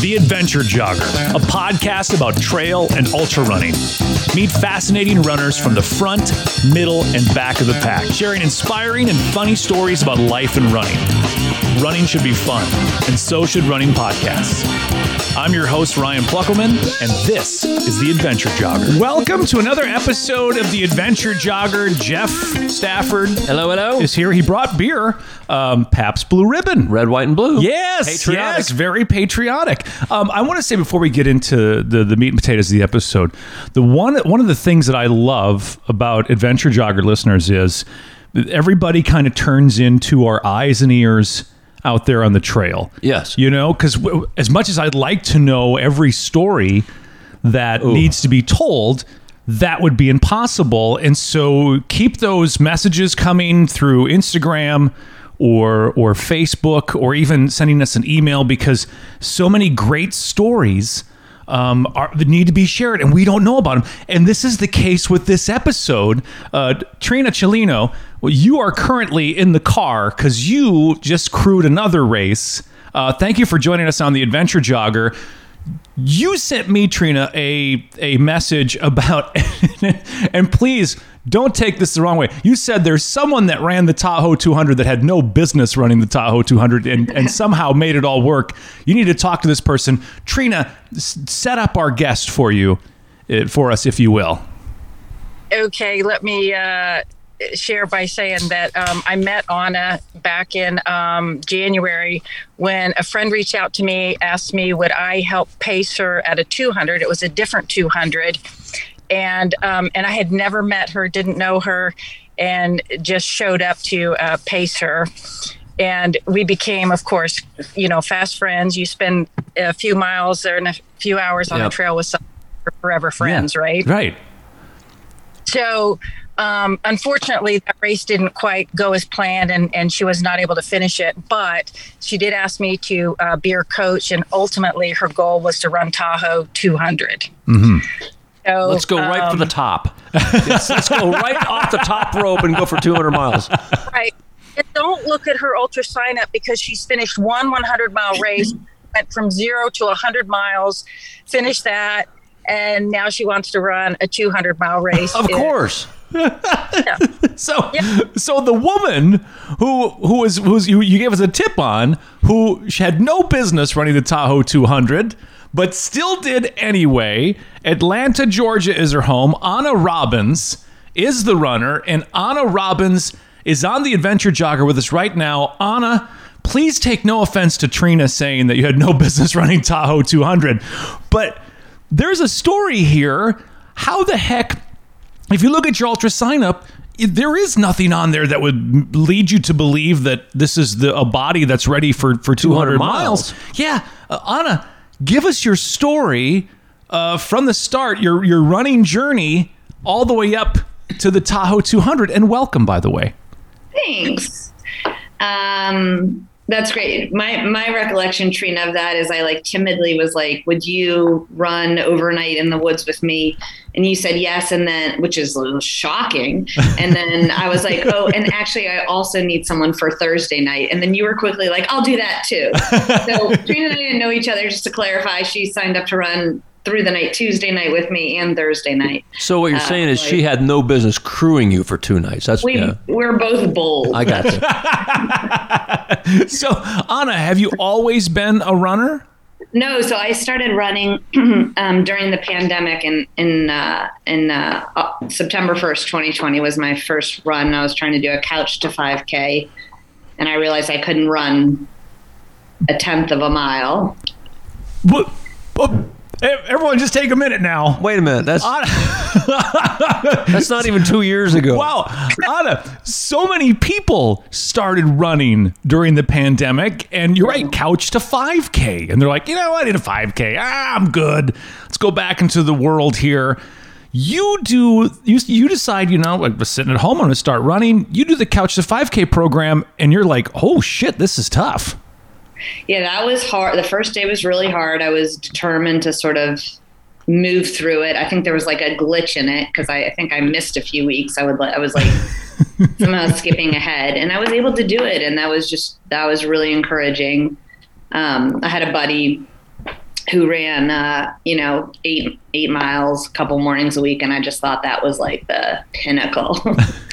The Adventure Jogger, a podcast about trail and ultra running. Meet fascinating runners from the front, middle, and back of the pack, sharing inspiring and funny stories about life and running. Running should be fun, and so should running podcasts. I'm your host, Ryan Pluckelman, and this is The Adventure Jogger. Welcome to another episode of The Adventure Jogger. Jeff Stafford Hello, hello. is here. He brought beer, um, Pabst Blue Ribbon. Red, white, and blue. Yes, Patriotic. yes, very patriotic. Um, I want to say before we get into the, the meat and potatoes of the episode, the one one of the things that I love about Adventure Jogger listeners is that everybody kind of turns into our eyes and ears out there on the trail. Yes. you know, because w- as much as I'd like to know every story that needs to be told. That would be impossible. And so keep those messages coming through Instagram or or Facebook or even sending us an email because so many great stories um, are need to be shared and we don't know about them. And this is the case with this episode. Uh, Trina Cellino, well, you are currently in the car because you just crewed another race. Uh, thank you for joining us on the Adventure Jogger you sent me Trina a a message about and please don't take this the wrong way. You said there's someone that ran the Tahoe 200 that had no business running the Tahoe 200 and, and somehow made it all work. You need to talk to this person. Trina, s- set up our guest for you, uh, for us, if you will. okay, let me uh, share by saying that um, I met Ana back in um, January when a friend reached out to me, asked me would I help pace her at a 200. It was a different 200, and um, and I had never met her, didn't know her, and just showed up to uh, pace her. And we became, of course, you know, fast friends. You spend a few miles or a few hours on Yep. the trail with some forever friends, Yeah. right? Right. So, um, unfortunately, that race didn't quite go as planned, and, and she was not able to finish it. But she did ask me to uh, be her coach, and ultimately, her goal was to run Tahoe 200. Mm-hmm. So Let's go right for the um, top. Yes, let's go right off the top rope and go for 200 miles. right. And don't look at her ultra sign up because she's finished one 100 mile race, went from zero to 100 miles, finished that, and now she wants to run a 200 mile race. Of It- course. So, so the woman who who was who you, you gave us a tip on who she had no business running the Tahoe 200, but still did anyway. Atlanta, Georgia is her home. Ana Robbins is the runner, and Ana Robbins is on the adventure jogger with us right now. Ana. Please take no offense to Trina saying that you had no business running Tahoe 200, but there's a story here. How the heck if you look at your ultra sign up there is nothing on there that would lead you to believe that this is the a body that's ready for for 200, 200 miles. miles. yeah uh, ana give us your story uh, from the start your your running journey all the way up to the tahoe 200 and welcome by the way Thanks. Um, that's great. My my recollection, Trina, of that is I like timidly was like, "Would you run overnight in the woods with me?" And you said yes, and then which is a little shocking. And then I was like, "Oh, and actually, I also need someone for Thursday night." And then you were quickly like, "I'll do that too." so Trina and I didn't know each other. Just to clarify, she signed up to run through the night Tuesday night with me and Thursday night. So what you're Uh, saying is she had no business crewing you for two nights. That's We yeah. we're both bold. I got you. so ana have you always been a runner No, so I started running um, during the pandemic in in uh, in uh, uh, September first, twenty twenty was my first run. I was trying to do a couch to five k, and I realized I couldn't run a tenth of a mile. But, but, e- everyone just take a minute now Wait a minute. That's that's not even two years ago. Wow, Ana, so many people started running during the pandemic, and you're right, couch to 5K. And they're like, you know, I did a 5K. Ah, I'm good. Let's go back into the world here. You do, you, you decide, you know, like, sitting at home, I'm going to start running. You do the couch to 5K program, and you're like, oh shit, this is tough. Yeah, that was hard. The first day was really hard. I was determined to sort of move through it. I think there was like a glitch in it because I, I think I missed a few weeks. I would I was like somehow skipping ahead, and I was able to do it, and that was just that was really encouraging. Um, I had a buddy who ran, uh, you know, eight eight miles a couple mornings a week, and I just thought that was like the pinnacle.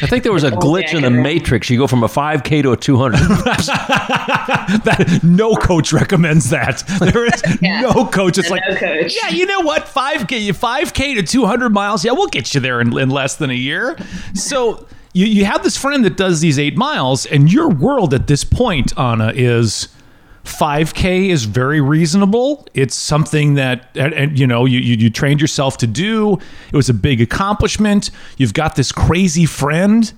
I think there was a glitch in the matrix. You go from a 5K to a 200. that no coach recommends that. There is Yeah. no coach. It's No like, coach. yeah, you know what? Five k, five k to two hundred miles. Yeah, we'll get you there in, in less than a year. So you you have this friend that does these eight miles, and your world at this point, Ana, is. 5k is very reasonable. It's something that and, and, you know you, you you trained yourself to do. It was a big accomplishment. You've got this crazy friend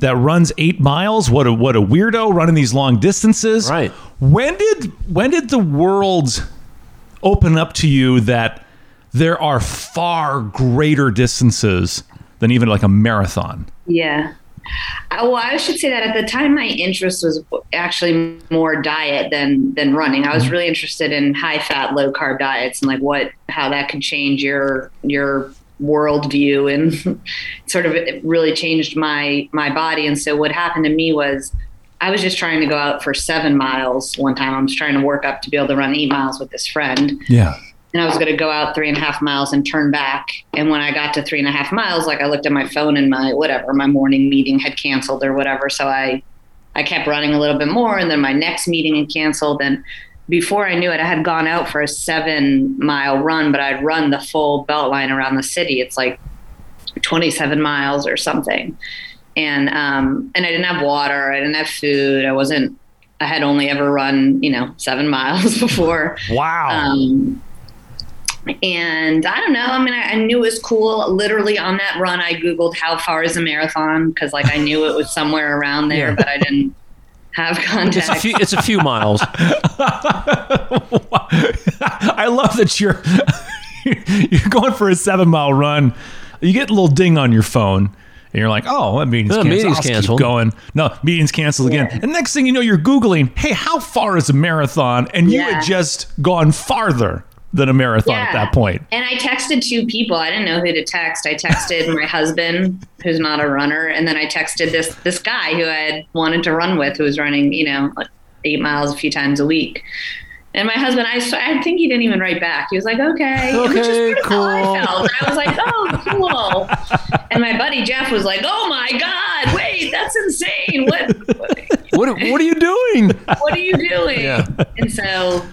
that runs eight miles. What a what a weirdo running these long distances. Right. when did when did the world open up to you that there are far greater distances than even like a marathon? Yeah. Well, I should say that at the time, my interest was actually more diet than than running. I was mm-hmm. really interested in high fat, low carb diets and like what how that could change your your worldview and sort of it really changed my my body. And so what happened to me was I was just trying to go out for seven miles one time. I was trying to work up to be able to run eight miles with this friend yeah and I was going to go out three and a half miles and turn back. And when I got to three and a half miles, like I looked at my phone and my whatever, my morning meeting had canceled or whatever. So I, I kept running a little bit more, and then my next meeting had canceled. And before I knew it, I had gone out for a seven mile run, but I'd run the full belt line around the city. It's like 27 miles or something. And um, and I didn't have water, I didn't have food, I wasn't. I had only ever run, you know, seven miles before. wow Um, and I don't know. I mean, I, I knew it was cool. Literally on that run, I Googled how far is a marathon because, like, I knew it was somewhere around there, Yeah. but I didn't have It's a context. few, it's a few miles. I love that you're you're going for a seven mile run. You get a little ding on your phone, and you're like, "Oh, that meeting's Oh, canceled. meeting's I'll keep canceled." going." No, meeting's canceled again. And next thing you know, you're googling, "Hey, how far is a marathon?" And you Yeah. had just gone farther than a marathon at that point. And I texted two people. I didn't know who to text. I texted my husband, who's not a runner, and then I texted this this guy who I had wanted to run with, who was running, you know, like eight miles a few times a week. And my husband, I, I think he didn't even write back. He was like, "Okay, Okay, how I cool. felt. And I was like, "Oh, cool." And my buddy Jeff was like, "Oh my God, wait, that's insane! What, what, What, what are you doing? what are you doing?" Yeah. And so,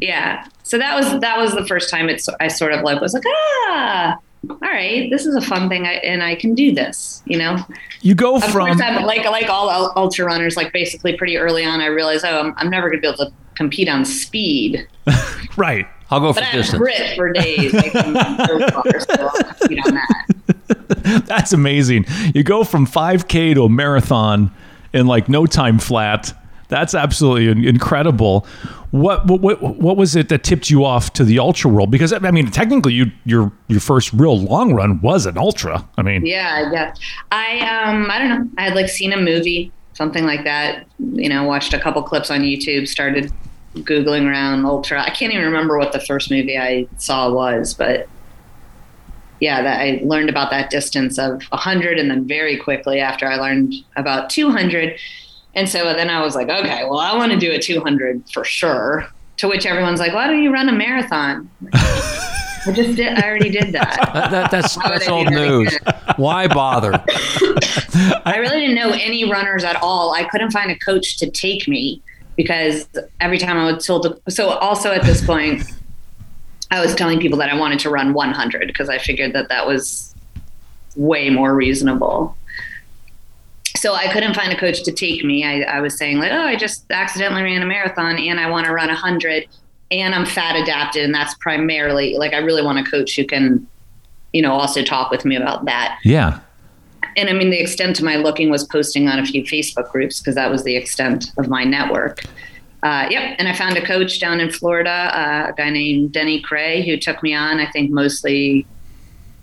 yeah. So that was that was the first time it's I sort of like was like, ah, all right, this is a fun thing, I, and I can do this. You know, You go of from course, I'm like like all ultra runners. Like basically, pretty early on, I realized, oh, I'm, I'm never going to be able to compete on speed, right. I'll go for but I have distance. grit for days. I can so I'll compete on that. That's amazing. You go from 5K to a marathon in like no time flat. That's absolutely incredible. What, what what was it that tipped you off to the ultra world? Because I mean, technically, you your your first real long run was an ultra. I mean, Yeah, guess. I um I don't know. I had like seen a movie, something like that. You know, watched a couple clips on YouTube, started googling around ultra. I can't even remember what the first movie I saw was, but yeah, that I learned about that distance of 100 and then very quickly after I learned about 200. And so then I was like, okay, well, I want to do a 200 for sure. To which everyone's like, why don't you run a marathon? I just did. I already did that. That, that, that's that's old news. Why bother? I really didn't know any runners at all. I couldn't find a coach to take me because every time I was told to. So, also at this point, I was telling people that I wanted to run 100 because I figured that that was way more reasonable. So I couldn't find a coach to take me. I, I was saying like, oh, I just accidentally ran a marathon and I want to run a 100 and I'm fat adapted and that's primarily like I really want a coach who can, you know, also talk with me about that yeah, and I mean, the extent to my looking was posting on a few Facebook groups because that was the extent of my network. Uh, yep. And I found a coach down in Florida, uh, a guy named Denny Krahe, who took me on, I think mostly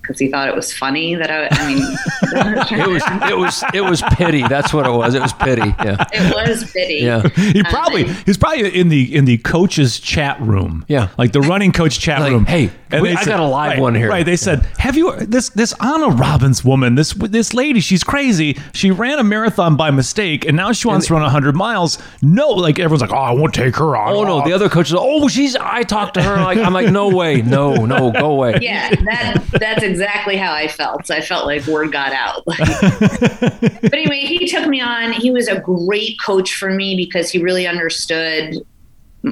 because he thought it was funny that I, I mean, It was it was it was pity. That's what it was. It was pity. Yeah. it was pity. Yeah. he probably he's probably in the in the coach's chat room. Yeah. like the running coach chat Like, room. hey, And We- they I got a live right, one here. Right. They said, "Have you this this Ana Robbins woman? This this lady, she's crazy. She ran a marathon by mistake, and now she wants to run hundred miles. No, like everyone's like, oh, I won't take her on. Oh no, the other coach is. Oh, she's. I talked to her. Like I'm like, no way, no, no, go away. yeah, that that's exactly how I felt. I felt like word got out. but anyway, he took me on. He was a great coach for me because he really understood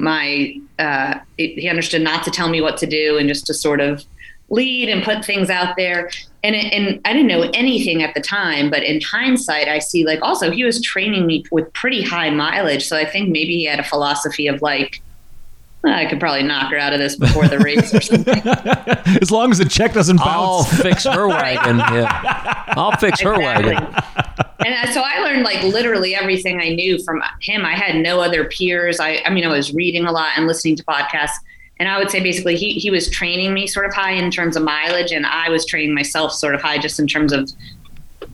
my. Uh, he understood not to tell me what to do and just to sort of lead and put things out there. And and I didn't know anything at the time, but in hindsight, I see like also he was training me with pretty high mileage. So I think maybe he had a philosophy of like. I could probably knock her out of this before the race or something. as long as the check doesn't bounce. I'll fix her wagon. Yeah, I'll fix her wagon. and uh, so I learned like literally everything I knew from him. I had no other peers. I, I mean, I was reading a lot and listening to podcasts. And I would say basically he, he was training me sort of high in terms of mileage, and I was training myself sort of high just in terms of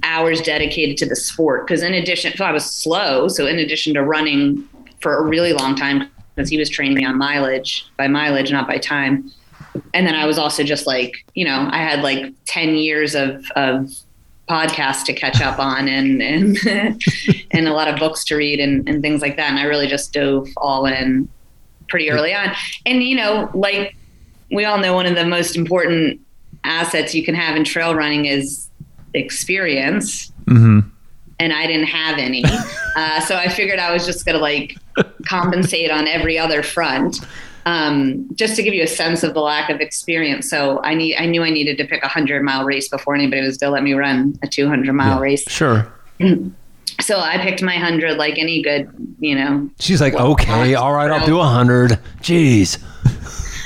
hours dedicated to the sport. Because in addition, so I was slow. So in addition to running for a really long time, because he was training me on mileage by mileage, not by time. And then I was also just like, you know, I had like 10 years of, of podcasts to catch up on and, and, and a lot of books to read and, and things like that. And I really just dove all in pretty early on. And, you know, like we all know one of the most important assets you can have in trail running is experience. Mhm. And I didn't have any. Uh, so I figured I was just going to like compensate on every other front. Um, just to give you a sense of the lack of experience. So I need, I knew I needed to pick a hundred mile race before anybody was going to let me run a 200 mile race. Sure. So I picked my hundred like any good, you know, She's like, okay, all right, I'll do a hundred. Jeez.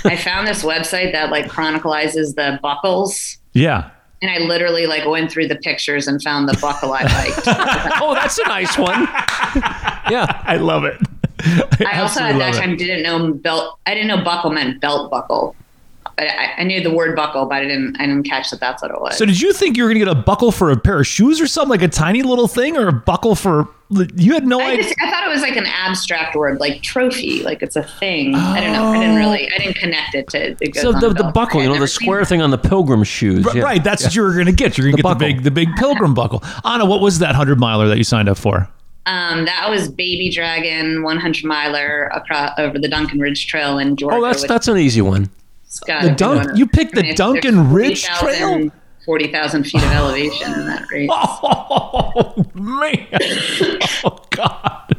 I found this website that like chronicalizes the buckles. Yeah. And I literally like went through the pictures and found the buckle I liked. Oh, that's a nice one. Yeah. I love it. I also at that love it. time didn't know belt. I didn't know buckle meant belt buckle. I, I- I knew the word buckle, but I didn't. I didn't catch that. That's what it was. So did you think you were going to get a buckle for a pair of shoes or something like a tiny little thing or a buckle for you had no I idea. just I thought it was like an abstract word, like trophy, like it's a thing. I don't know. I didn't really. I didn't connect it to. It So the, the buckle, you know, the never seen square that. thing on the pilgrim shoes. R- yeah. Right, that's what you were going to get. You're going to The get the big the big pilgrim buckle. Ana, what was that 100 miler that you signed up for? Um, that was Baby Dragon 100 miler across over the Duncan Ridge Trail in Georgia. Oh, that's that's an easy one. has The be Dunk- one of- you picked the I mean, Duncan Ridge 40,000 Trail? 40,000 feet of elevation in that race. Oh man! Oh god!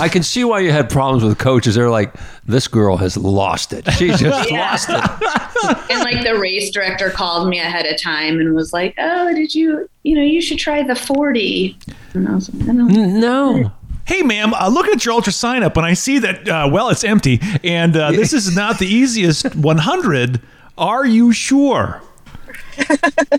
I can see why you had problems with coaches. They're like, this girl has lost it. She just Yeah. lost it. and like the race director called me ahead of time and was like, "Oh, did you? You know, you should try the 40." And I was like, "I. No. Hey, ma'am, uh, look at your ultra sign up, and I see that uh, well, it's empty, and uh, this is not the easiest 100. Are you sure?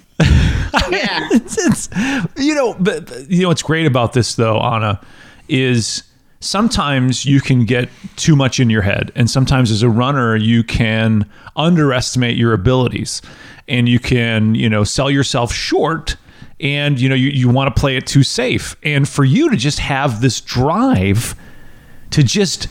Yeah. it's, it's you know but you know what's great about this though ana is sometimes you can get too much in your head and sometimes as a runner you can underestimate your abilities and you can you know sell yourself short and you know you, you want to play it too safe and for you to just have this drive to just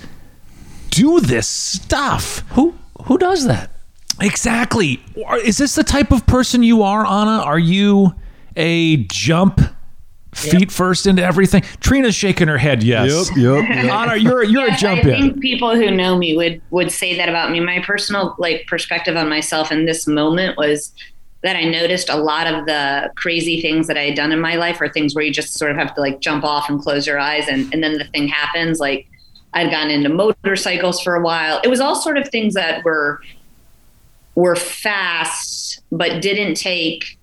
do this stuff Who who does that? Exactly. Is this the type of person you are, Ana? Are you a jump feet first into everything? Trina's shaking her head. Yes. yep. Ana, you're you're a jump I in. think people who know me would would say that about me. My personal like perspective on myself in this moment was that I noticed a lot of the crazy things that I had done in my life are things where you just sort of have to like jump off and close your eyes and, and then the thing happens. Like I'd gotten into motorcycles for a while. It was all sort of things that were were fast but didn't take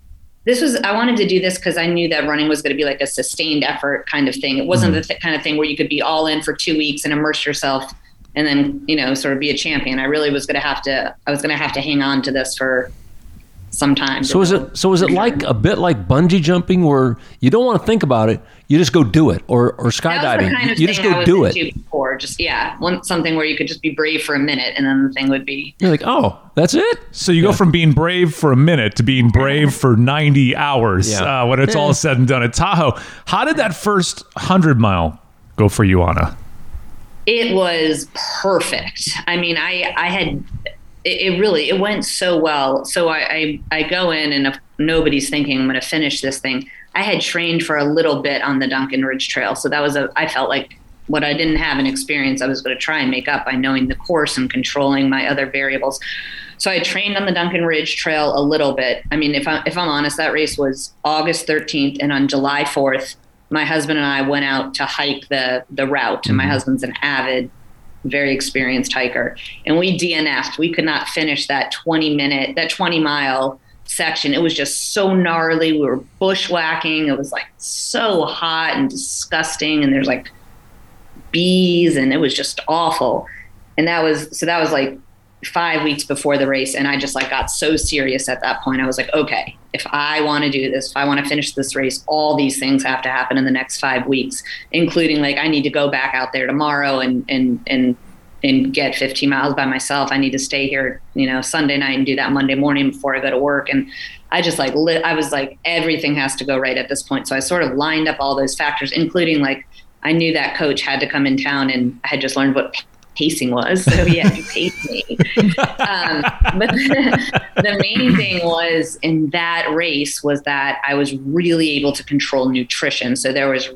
this was i wanted to do this because i knew that running was going to be like a sustained effort kind of thing. It wasn't mm-hmm. the th- kind of thing where you could be all in for two weeks and immerse yourself and then you know sort of be a champion. I really was going to have to i was going to have to hang on to this for some time So is it so is it like a bit like bungee jumping where you don't want to think about it, you just go do it, or or skydiving, kind of you just go do it. into before just yeah one something where you could just be brave for a minute and then the thing would be You're like, oh, that's it. So you go from being brave for a minute to being brave for 90 hours Yeah. uh, when it's all said and done at Tahoe. How did that first 100 mile go for you, Ana? it was perfect. I mean, I I had it, it really it went so well. So I, I I go in and if nobody's thinking I'm going to finish this thing. I had trained for a little bit on the Duncan Ridge Trail, so that was a I felt like what I didn't have an experience, I was going to try and make up by knowing the course and controlling my other variables. So I trained on the Duncan Ridge Trail a little bit. I mean, if I if I'm honest, that race was August 13th, and on July 4th, my husband and I went out to hike the the route. And my Mm-hmm. husband's an avid, very experienced hiker, and we DNF'd. We could not finish that 20 minute, that 20 mile section. It was just so gnarly. We were bushwhacking. It was like so hot and disgusting, and there's like bees, and it was just awful. And that was so that was like five weeks before the race and i just like got so serious at that point. I was like okay if i want to do this if i want to finish this race all these things have to happen in the next five weeks including like i need to go back out there tomorrow and and and and get 15 miles by myself. I need to stay here you know sunday night and do that monday morning before i go to work. And i just like lit i was like everything has to go right at this point. So i sort of lined up all those factors including like i knew that coach had to come in town and i had just learned what pacing was so he had to pace me um, but the, the main thing was in that race was that I was really able to control nutrition. So there was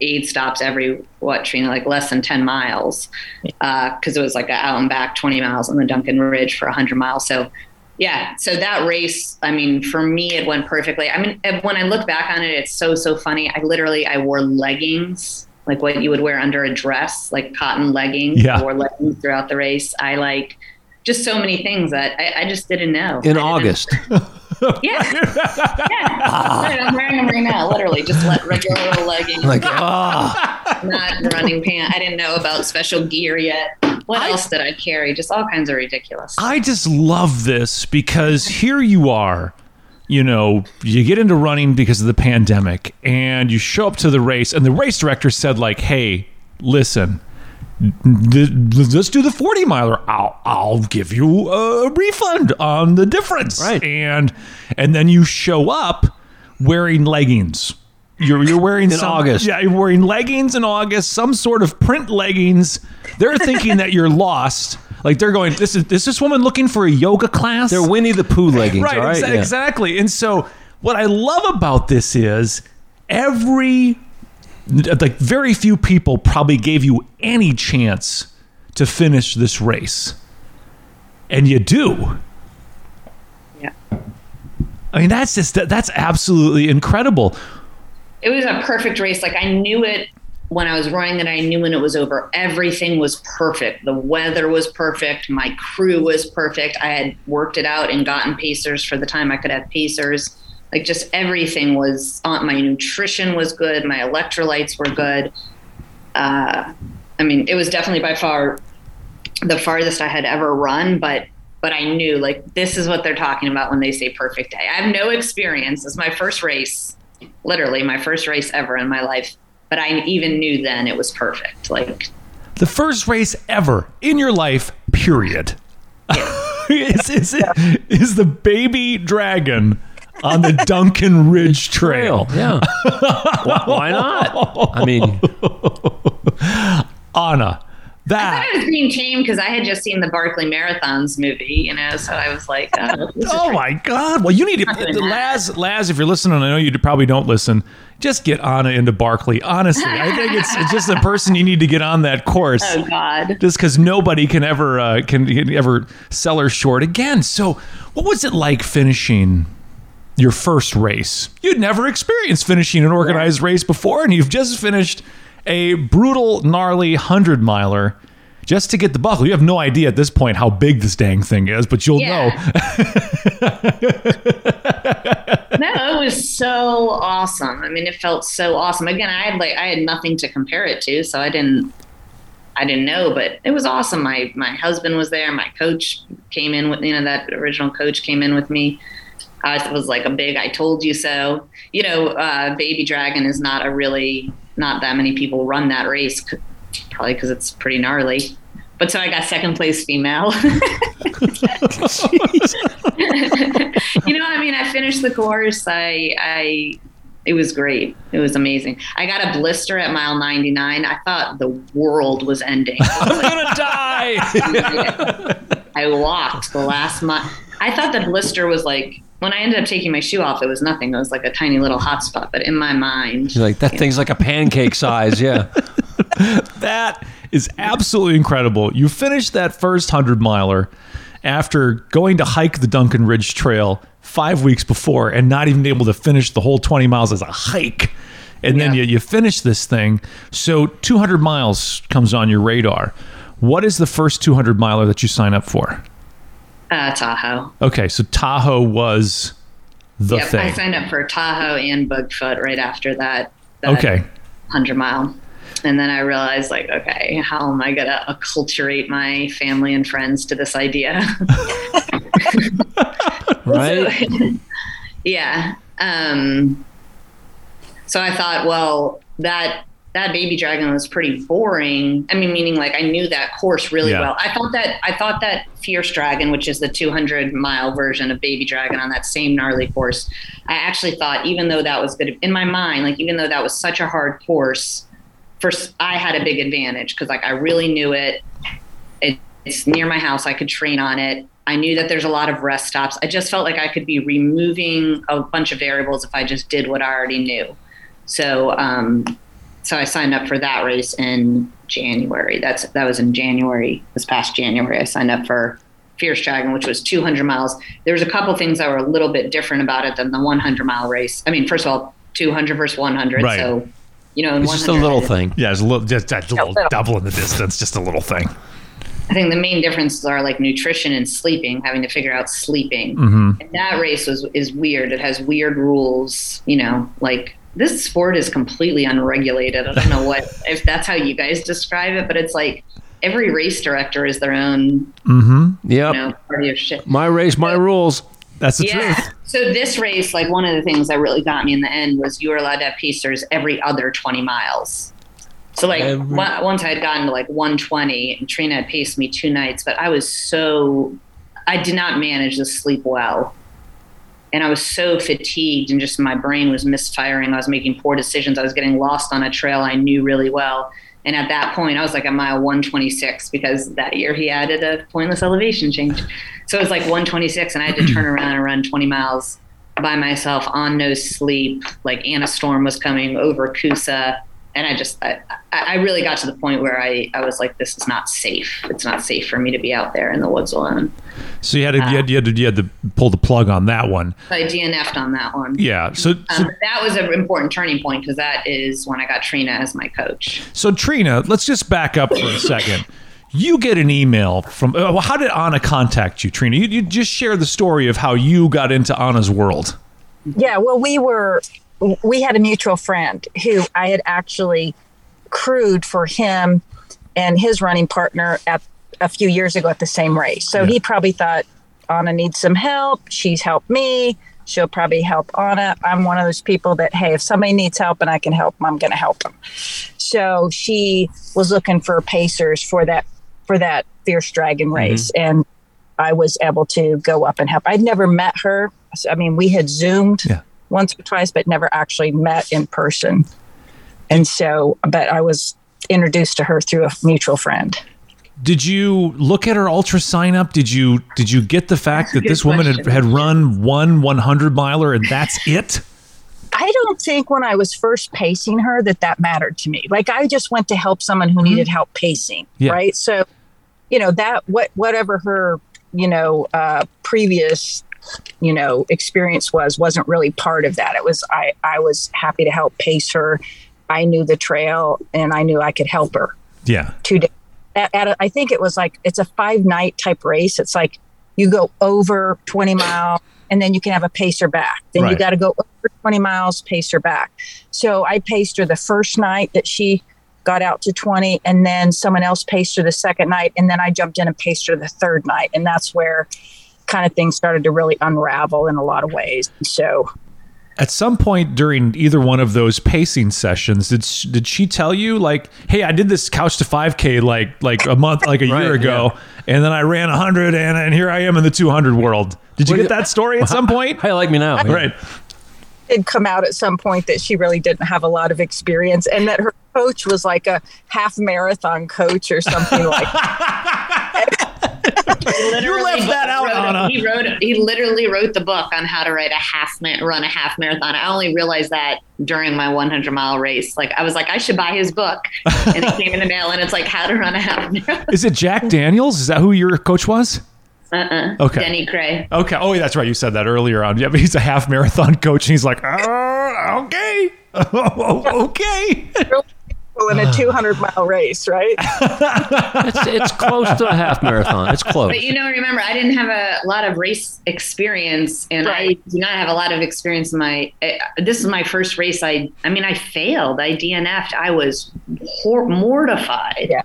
aid stops every what Trina like less than 10 miles because it was like out and back 20 miles on the Duncan Ridge for 100 miles. So yeah, so that race, I mean, for me, it went perfectly. I mean, when I look back on it, it's so so funny. I literally I wore leggings like what you would wear under a dress, like cotton leggings. Yeah. I wore leggings throughout the race. I like just so many things that I, I just didn't know. In didn't- August. Yeah. yeah. Right, I'm wearing them right now, literally. Just let regular little leggings, Like, ah. not running pants. I didn't know about special gear yet. What I- else did I carry? Just all kinds of ridiculous. I just love this because here you are, you know, you get into running because of the pandemic and you show up to the race and the race director said like, "Hey, listen, let's do the 40 miler. I'll I'll give you a refund on the difference." Right. And and then you show up wearing leggings. You're, you're wearing In some- August. Yeah, you're wearing leggings in August, some sort of print leggings. They're thinking that you're lost. Like they're going, this is is this woman looking for a yoga class? They're Winnie the Pooh leggings, right, all right? exa- Yeah. exactly. And so what I love about this is every like very few people probably gave you any chance to finish this race. And you do. Yeah. I mean that's just that's absolutely incredible. it was a perfect race. Like I knew it when I was running it. I knew when it was over. Everything was perfect. The weather was perfect. My crew was perfect. I had worked it out and gotten pacers for the time I could have pacers. Like just everything was on. My nutrition was good. My electrolytes were good. Uh, I mean, it was definitely by far the farthest I had ever run, but but I knew like this is what they're talking about when they say perfect day. I have no experience. It's my first race, literally my first race ever in my life. But I even knew then it was perfect. Like The first race ever in your life, period. is, is, it, is the baby dragon on the Duncan Ridge Trail. Yeah. why, why not? I mean, Ana, I that thought I was being tame because I had just seen the Barkley Marathons movie, you know. So I was like, oh, Oh my God! Well, you need to. Laz. Laz, if you're listening, I know you probably don't listen. Just get Ana into Barkley. Honestly, I think it's, it's just the person you need to get on that course. Oh God. Just because nobody can ever uh, can, can ever sell her short again. So, what was it like finishing your first race? You'd never experienced finishing an organized race before, and you've just finished a brutal, gnarly hundred miler. Just to get the buckle, you have no idea at this point how big this dang thing is, but you'll know. no, it was so awesome. I mean, it felt so awesome. Again, I had like I had nothing to compare it to, so I didn't I didn't know, but it was awesome. My my husband was there. My coach came in with you know that original coach came in with me. I was like a big "I told you so." You know, uh, Baby Dragon is not a really not that many people run that race, probably because it's pretty gnarly. But so I got second place female. you know, I mean, I finished the course. I, I, it was great. It was amazing. I got a blister at mile 99. I thought the world was ending. I was I'm like, gonna die. I walked the last month. I thought the blister was like when I ended up taking my shoe off, it was nothing. It was like a tiny little hot spot. But in my mind, You're like that thing's like a pancake size. Yeah. That is absolutely incredible. You finished that first 100 miler after going to hike the Duncan Ridge Trail five weeks before and not even able to finish the whole 20 miles as a hike. And then Yeah. you, you finish this thing. So 200 miles comes on your radar. What is the first 200 miler that you sign up for? Uh, Tahoe. Okay, so Tahoe was the yep, I signed up for Tahoe and Bigfoot right after that. that Okay. 100 mile. And then I realized, like, okay, how am I going to acculturate my family and friends to this idea? Right. yeah. Um, so I thought, well, that that baby dragon was pretty boring. I mean, meaning like I knew that course really Yeah. well. I thought that I thought that Fierce Dragon, which is the 200 mile version of Baby Dragon on that same gnarly course, I actually thought even though that was good in my mind, like even though that was such a hard course, first I had a big advantage because like I really knew it. it. It's near my house. I could train on it. I knew that there's a lot of rest stops. I just felt like I could be removing a bunch of variables if I just did what I already knew. So, um, so I signed up for that race in January. That's that was in January this past January. I signed up for Fierce Dragon, which was 200 miles. There was a couple things that were a little bit different about it than the 100 mile race. I mean, first of all, 200 versus 100. Right. So, you know, in It's just a little thing. Yeah, it's a little, just, just a little little. double in the distance, just a little thing. I think the main differences are like nutrition and sleeping, having to figure out sleeping. Mm-hmm. And that race was is weird. It has weird rules, you know, like this sport is completely unregulated. I don't know what if that's how you guys describe it, but it's like every race director is their own, Mm-hmm. Yep. you know, party of shit. My race, my rules. That's the yeah. truth. So this race, like one of the things that really got me in the end was you were allowed to have pacers every other 20 miles. So like Every- on- once I had gotten to like 120 and Trina had paced me two nights, but I was so I did not manage to sleep well. And I was so fatigued and just my brain was misfiring. I was making poor decisions. I was getting lost on a trail I knew really well. And at that point, I was like at mile 126 because that year he added a pointless elevation change. So it was like 126, and I had to turn around and run 20 miles by myself on no sleep. Like Anna Storm was coming over Kusa. And I just, I, I really got to the point where I, I was like, this is not safe. It's not safe for me to be out there in the woods alone. So you had, to, you, had, you, had to, you had to pull the plug on that one. So I DNF'd on that one. Yeah. So, so, Um, but that was an important turning point because that is when I got Trina as my coach. so Trina, let's just back up for a second. You get an email from. Uh, well, how did Ana contact you, Trina? You, you just share the story of how you got into Ana's world. Yeah, well, we were, we had a mutual friend who I had actually crewed for him and his running partner at a few years ago at the same race. So he probably thought Ana needs some help. She's helped me. She'll probably help Ana. I'm one of those people that, hey, if somebody needs help and I can help them, I'm going to help them. So she was looking for pacers for that for that fierce dragon mm-hmm. race, and I was able to go up and help. I'd never met her. I mean, we had zoomed Yeah. once or twice, but never actually met in person. And so, but I was introduced to her through a mutual friend. Did you look at her ultra sign up? Did you did you get the fact that this woman had, had run one 100 miler and that's it? I don't think when I was first pacing her that that mattered to me. Like I just went to help someone who needed help pacing, Yeah. right? So, you know that what whatever her you know uh, previous you know experience was wasn't really part of that. It was I I was happy to help pace her. I knew the trail and I knew I could help her. Yeah. Two days. At, at a, I think it was like it's a five night type race. It's like you go over twenty miles and then you can have a pacer back. Then Right. you got to go over 20 miles, pacer back. So I paced her the first night that she got out to 20, and then someone else paced her the second night, and then I jumped in and paced her the third night. And that's where kind of things started to really unravel in a lot of ways. So At some point during either one of those pacing sessions, did sh- did she tell you like, "Hey, I did this couch to 5K like like a month, like a year Right, ago, and then I ran 100, and and here I am in the 200 world." Did you What get that story at some point? How you like me now? Yeah. Right. it come out at some point that she really didn't have a lot of experience and that her coach was like a half marathon coach or something like You left that out, Ana. He wrote. He literally wrote the book on how to write a half ma- run a half marathon. I only realized that during my 100 mile race. Like I was like, I should buy his book, and it came in the mail, and it's like how to run a half marathon. Is it Jack Daniels? Is that who your coach was? Uh-uh. Okay. Denny Krahe. Okay. Oh, that's right. You said that earlier on. Yeah, but he's a half marathon coach, and he's like, uh, oh, okay, okay. In a 200 mile race, right? It's, it's close to a half marathon. It's close. But you know, remember, I didn't have a lot of race experience, and Right. I do not have a lot of experience in my. Uh, this is my first race. I, I mean, I failed. I DNF'd. I was hor- mortified. Yeah.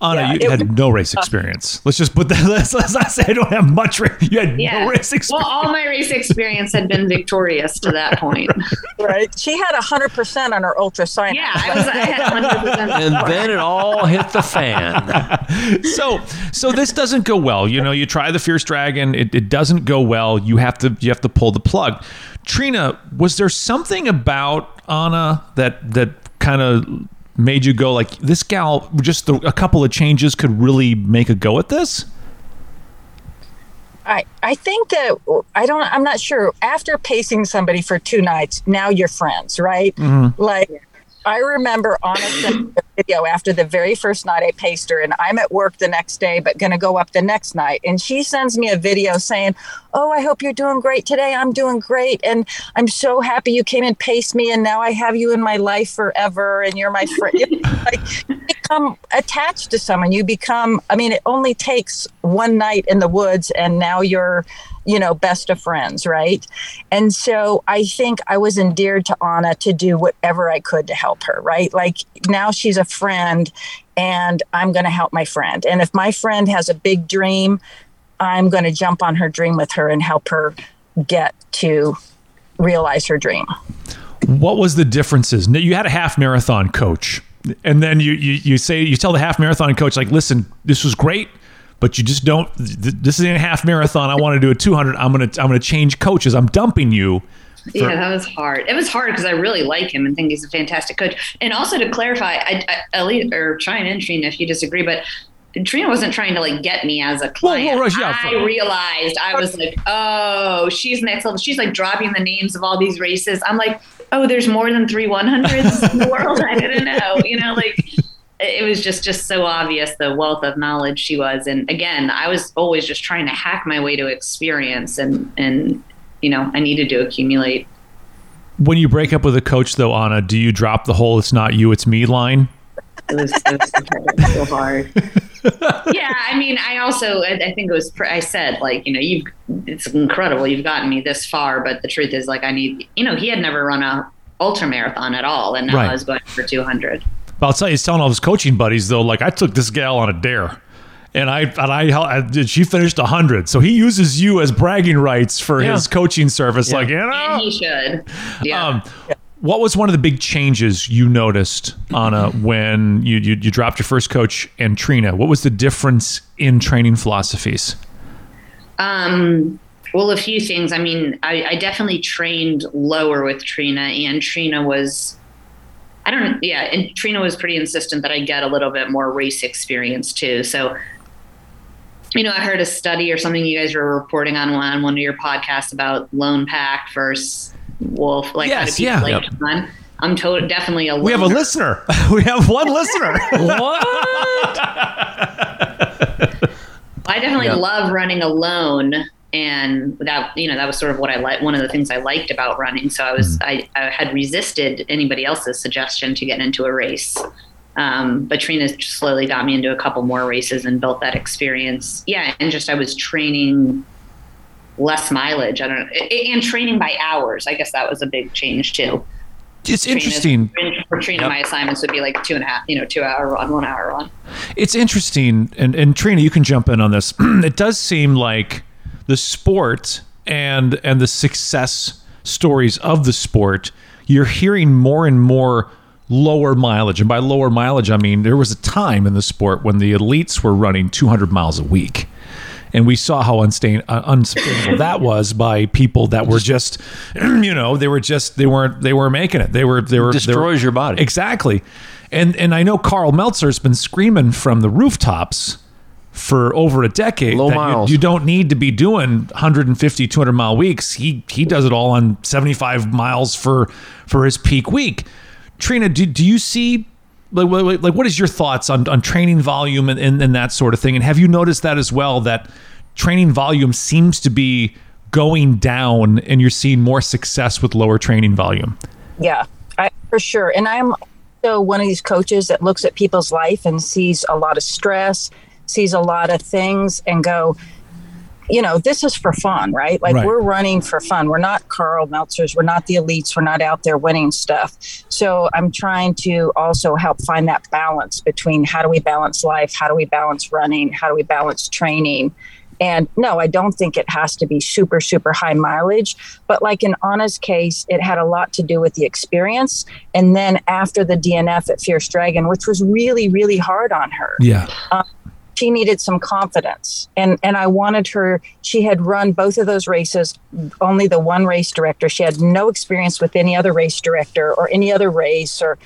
Ana, Yeah, you it- had no race experience. Let's just put that. Let's, let's not say I don't have much. Race. You had Yeah. no race experience. Well, all my race experience had been victorious to that point. Right. She had 100% on her ultra sign. Yeah, I was. I had 100%. and then it all hit the fan. so so this doesn't go well you know you try the fierce dragon it, it doesn't go well you have to you have to pull the plug trina was there something about ana that that kind of made you go like this gal just the, a couple of changes could really make a go at this? I, I think that I don't I'm not sure. After pacing somebody for two nights now you're friends right? Mm-hmm. Like I remember honestly the video after the very first night I paced her and I'm at work the next day but gonna go up the next night. And she sends me a video saying oh I hope you're doing great today. I'm doing great. And I'm so happy you came and paced me. And now I have you in my life forever. And you're my friend like you become attached to someone. You become i mean it only takes one night in the woods and now you're you know best of friends right? And so i think i was endeared to ana to do whatever i could to help her right? Like now she's a friend and i'm going to help my friend. And if my friend has a big dream i'm going to jump on her dream with her and help her get to realize her dream. What was the differences? You had a half marathon coach and then you, you you say you tell the half marathon coach like listen this was great but you just don't this isn't a half marathon i want to do a 200 i'm gonna i'm gonna change coaches i'm dumping you Yeah, that was hard. It was hard because I really like him and think he's a fantastic coach. And also to clarify, I, I or chime in, Trina, if you disagree, but Trina wasn't trying to like get me as a client. well, right, yeah, I realized I was like, oh, she's next level. She's like dropping the names of all these races. I'm like, oh, there's more than three 100s in the world. I didn't know. You know, like it was just just so obvious the wealth of knowledge she was. And again, I was always just trying to hack my way to experience and and you know, I needed to accumulate. when you break up with a coach though ana do you drop the whole it's not you it's me line It was, it was so hard. yeah, I mean, I also, I, I think it was, pr- I said, like, you know, you've, it's incredible. You've gotten me this far, but the truth is, like, I need, you know, he had never run a ultra marathon at all, and now Right. I was going for 200. But I'll tell you, he's telling all his coaching buddies though, like I took this gal on a dare, and I and I, I did. She finished hundred, so he uses you as bragging rights for Yeah. his coaching service. Like you And know, he should. Yeah. um, what was one of the big changes you noticed, Ana, when you, you you dropped your first coach and Trina? What was the difference in training philosophies? Um, well, a few things. I mean, I, I definitely trained lower with Trina, and Trina was, I don't, yeah, and Trina was pretty insistent that I get a little bit more race experience too. So, you know, I heard a study or something you guys were reporting on one, one of your podcasts about lone pack versus wolf. Like, Yes, do yeah. like John? I'm to- definitely a We have a listener. we have one listener. what? I definitely Yeah. love running alone. And that, you know, that was sort of what I like. One of the things I liked about running. So I was, I, I had resisted anybody else's suggestion to get into a race. Um, but Trina slowly got me into a couple more races and built that experience. Yeah. And just, I was training less mileage. I don't know. And training by hours. I guess that was a big change too. It's Trina's- interesting. For Trina, my assignments would be like two and a half, you know, two hour run, one hour run. It's interesting, and, and Trina, you can jump in on this. it does seem like the sport and and the success stories of the sport, you're hearing more and more lower mileage. And by lower mileage, I mean there was a time in the sport when the elites were running 200 miles a week. And we saw how unstain, uh, unsustainable that was by people that were just, you know, they were just they weren't they weren't making it. They were they were they were- Destroys your body. Exactly. And and I know Karl Meltzer's been screaming from the rooftops for over a decade. Low that you- miles. You, don't need to be doing 150, 200 mile weeks. He he does it all on 75 miles for for his peak week. Trina, do, do you see like, like like, what is your thoughts on, on training volume and, and, and that sort of thing? And have you noticed that as well that training volume seems to be going down and you're seeing more success with lower training volume? Yeah, I, for sure. And I'm also one of these coaches that looks at people's life and sees a lot of stress, sees a lot of things, and go, you know, this is for fun, right? Like Right. we're running for fun. We're not Karl Meltzers. We're not the elites. We're not out there winning stuff. So I'm trying to also help find that balance between how do we balance life? How do we balance running? How do we balance training? And no, I don't think it has to be super, super high mileage. But like in Ana's case, it had a lot to do with the experience. And then after the DNF at Fierce Dragon, which was really, really hard on her, Yeah. Um, she needed some confidence. And and I wanted her, she had run both of those races, only the one race director. She had no experience with any other race director or any other race or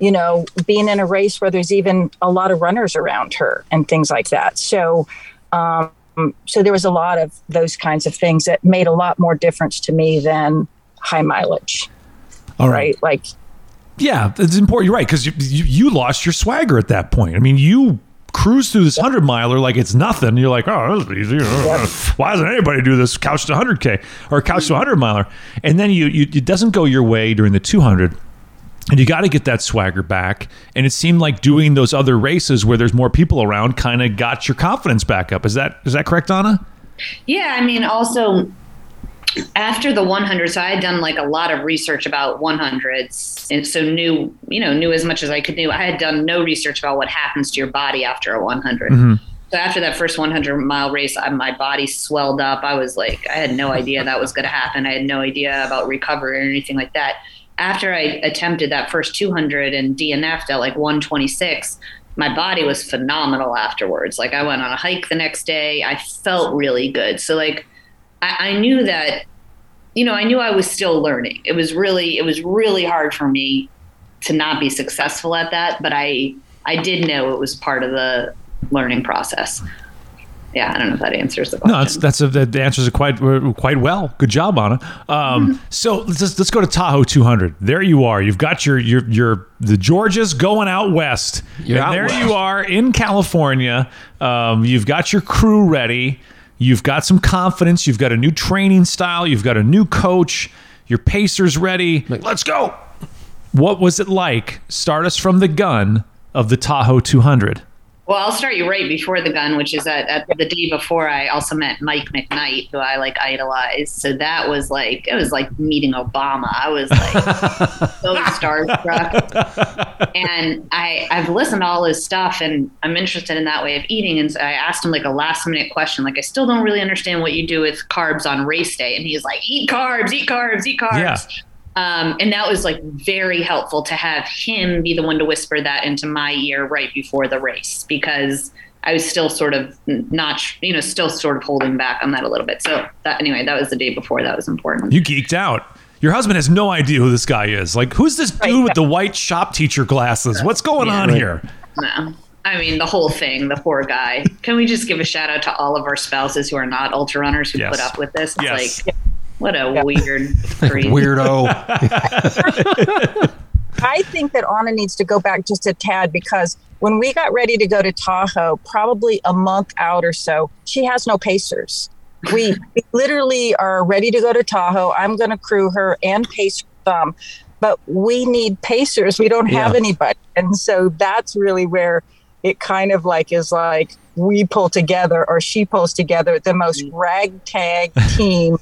you know, being in a race where there's even a lot of runners around her and things like that. So um, so there was a lot of those kinds of things that made a lot more difference to me than high mileage, All right? Like, Yeah, it's important. You're right because you, you you lost your swagger at that point. I mean, you cruise through this hundred miler like it's nothing. You're like, oh, this is easy. Why doesn't anybody do this couch to hundred k or couch to hundred miler? And then you, you it doesn't go your way during the two hundred. And you got to get that swagger back. And it seemed like doing those other races where there's more people around kind of got your confidence back up. Is that is that correct, Ana? Yeah, I mean, also after the 100, so I had done like a lot of research about 100s, and so knew, you know, knew as much as I could knew. I had done no research about what happens to your body after a 100. Mm-hmm. So after that first 100 mile race, I, my body swelled up. I was like, I had no idea that was going to happen. I had no idea about recovery or anything like that. After I attempted that first 200 and DNF'd at like 126, my body was phenomenal afterwards. Like I went on a hike the next day. I felt really good. So like I, I knew that, you know, I knew I was still learning. It was really, it was really hard for me to not be successful at that, but I, I did know it was part of the learning process. Yeah, I don't know if that answers the question. No, that's that's a, that answers it quite quite well. Good job, Ana. Um, So let's let's go to Tahoe 200. There you are. You've got your your your the Georgias going out west. You're and out there west. you are in California. Um, you've got your crew ready. You've got some confidence. You've got a new training style. You've got a new coach. Your pacers ready. let's go. What was it like? Start us from the gun of the Tahoe 200. Well, I'll start you right before the gun, which is at, at the day before I also met Mike McKnight, who I like idolize. So that was like it was like meeting Obama. I was like so starstruck. And I I've listened to all his stuff and I'm interested in that way of eating. And so I asked him like a last minute question, like I still don't really understand what you do with carbs on race day. And he's like, eat carbs, eat carbs, eat carbs. Yeah. Um, and that was like very helpful to have him be the one to whisper that into my ear right before the race because I was still sort of not, you know, still sort of holding back on that a little bit. So that anyway, that was the day before. That was important. You geeked out. Your husband has no idea who this guy is. Like, who's this dude with the white shop teacher glasses? What's going on here? no. I mean, the whole thing, the poor guy. Can we just give a shout out to all of our spouses who are not ultra runners who Yes. put up with this? It's Yes. like, what a weird. Weirdo. I think that Ana needs to go back just a tad because when we got ready to go to Tahoe, probably a month out or so, she has no pacers. We, we literally are ready to go to Tahoe. I'm going to crew her and pace some, but we need pacers. We don't have Yeah. anybody. And so that's really where it kind of like is like we pull together or she pulls together the most mm-hmm. ragtag team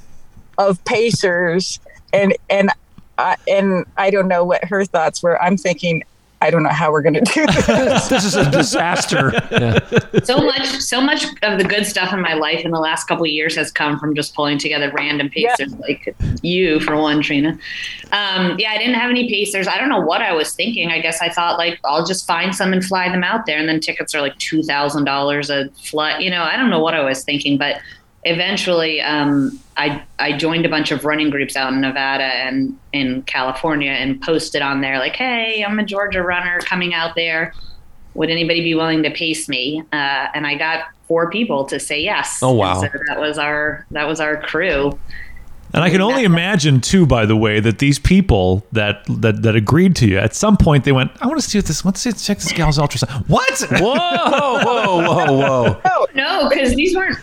of pacers and and I, and I don't know what her thoughts were. I'm thinking, I don't know how we're going to do this. This is a disaster. so much so much of the good stuff in my life in the last couple of years has come from just pulling together random Yeah. pacers like you for one trina um, yeah i didn't have any pacers i don't know what i was thinking i guess i thought like i'll just find some and fly them out there and then tickets are like $2000 a flight you know i don't know what i was thinking but eventually um, I, I joined a bunch of running groups out in nevada and in california and posted on there like hey i'm a georgia runner coming out there would anybody be willing to pace me? Uh, and I got four people to say yes. Oh, wow. And so that was our that was our crew. And I can only imagine too, by the way, that these people that that that agreed to you at some point they went, I want to see what this. Let's see, check this gal's ultrasound. What? Whoa, whoa, whoa, whoa. No, No, because these weren't.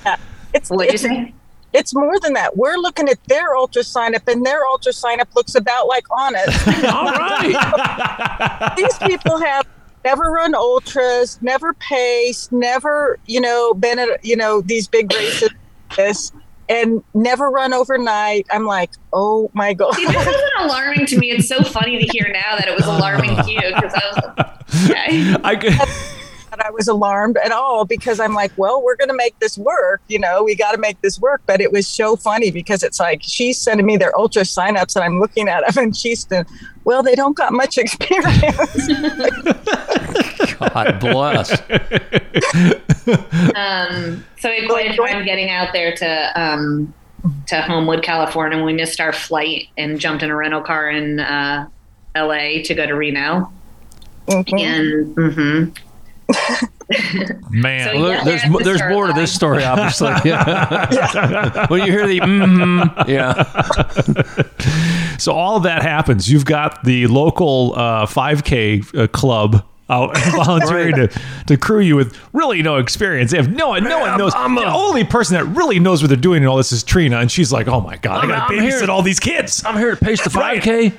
It's What'd you it's, say? it's more than that. We're looking at their UltraSignup, and their UltraSignup looks about like honest. All right. These people have never run ultras, never paced, never you know been at you know these big races, this, and never run overnight. I'm like, oh my god. See, this isn't alarming to me. It's so funny to hear now that it was alarming to you because I was like, okay. I could, that I was alarmed at all because I'm like, well, we're going to make this work. You know, we got to make this work. But it was so funny because it's like she's sending me their UltraSignups and I'm looking at them and she's the, well, they don't got much experience. God bless. Um, so we had quite getting out there to um, to Homewood, California. We missed our flight and jumped in a rental car in uh, L.A. to go to Reno. Mhm. And mhm. Man. So Well, Yeah, there- there's there's the there's start more to this story, obviously. Yeah. when you hear the mm, yeah, So all of that happens. You've got the local uh, 5K uh, club out volunteering to, to crew you with really no experience. They have no one, no one I'm- knows. I'm a- the only person that really knows what they're doing and all this is Trina, and she's like, "Oh my god, I'm- I got to I'm babysit here- all these kids." I'm here to pace the 5K. Right.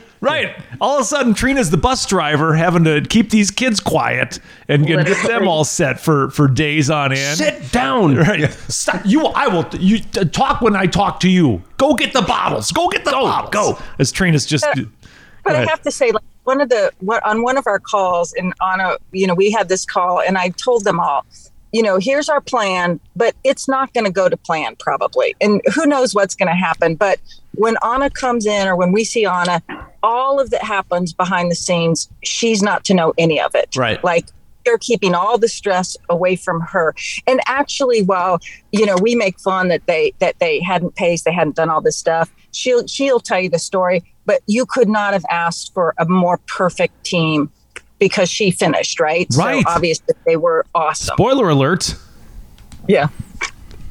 All of a sudden, Trina's the bus driver, having to keep these kids quiet and, and get them all set for for days on end. Sit down. Right. Stop. You. I will. You uh, talk when I talk to you. Go get the bottles. Go get the bottles. Go. As Trina's just. But Go I have to say, like one of the what on one of our calls, and on a you know we had this call, and I told them all, you know, here's our plan, but it's not going to go to plan probably, and who knows what's going to happen. But when Ana comes in, or when we see Ana, all of that happens behind the scenes. She's not to know any of it. Right. Like they're keeping all the stress away from her. And actually, while you know we make fun that they that they hadn't paced, they hadn't done all this stuff. She'll she'll tell you the story, but you could not have asked for a more perfect team because she finished right. Right. So obviously they were awesome. Spoiler alert. Yeah.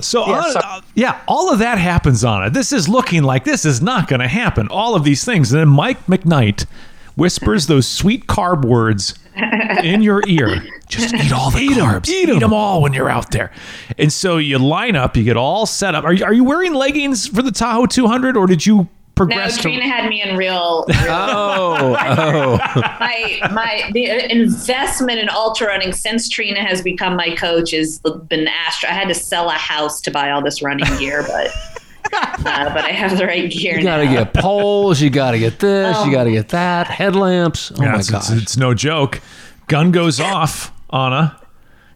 So, Yeah, so- uh, yeah, all of that happens on it. This is looking like this is not going to happen. All of these things. And then Mike McKnight whispers those sweet carb words in your ear. Just eat all the carbs. eat them all when you're out there. And so you line up, you get all set up. Are you, are you wearing leggings for the Tahoe 200 or did you No, progress to. Trina had me in real. real Oh, oh. my my the investment in ultra running since Trina has become my coach has been astro. I had to sell a house to buy all this running gear, but uh, but I have the right gear You gotta now. get poles. You gotta get this. Oh. You gotta get that. Headlamps. Oh Yeah, my it's, gosh. it's, it's no joke. Gun goes off, Ana.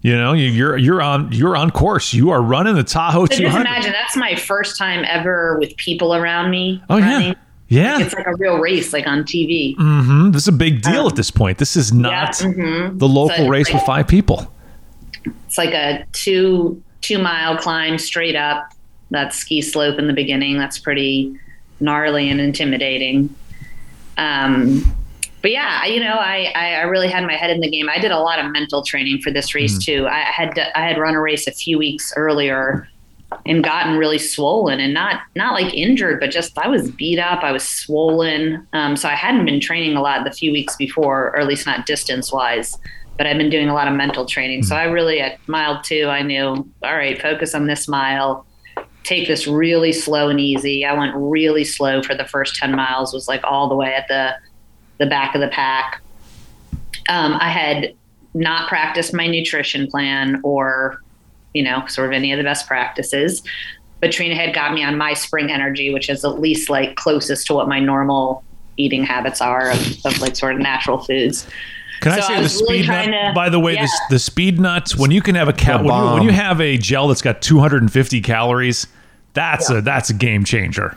You know, you- you're you're on you're on course. You are running the Tahoe So just 200. imagine that's my first time ever with people around me. Oh yeah, running. yeah. It's like a real race, like on TV. Mm-hmm. This is a big deal at this point. This is not mhm. the local So, race like- with five people. It's like a two two mile climb straight up. That ski slope in the beginning. That's pretty gnarly and intimidating. Um, but yeah, I- you know, I, I really had my head in the game. I did a lot of mental training for this race too. I had to, I had run a race a few weeks earlier and gotten really swollen and not not like injured, but just I was beat up. I was swollen. Um, so I hadn't been training a lot the few weeks before, or at least not distance wise. But I've been doing a lot of mental training. So I really at mile two, I knew, all right, focus on this mile. Take this really slow and easy. I went really slow for the first ten miles. Was like all the way at the the back of the pack. Um, I had not practiced my nutrition plan or, you know, sort of any of the best practices. But Trina had got me on my spring energy, which is at least like closest to what my normal eating habits are of, of like sort of natural foods. Can I say I the was really Speednut? to- by the way, yeah. this, the Speednuts when you can have a cal- when, you, when you have a gel that's got 250 calories, that's a that's a game changer.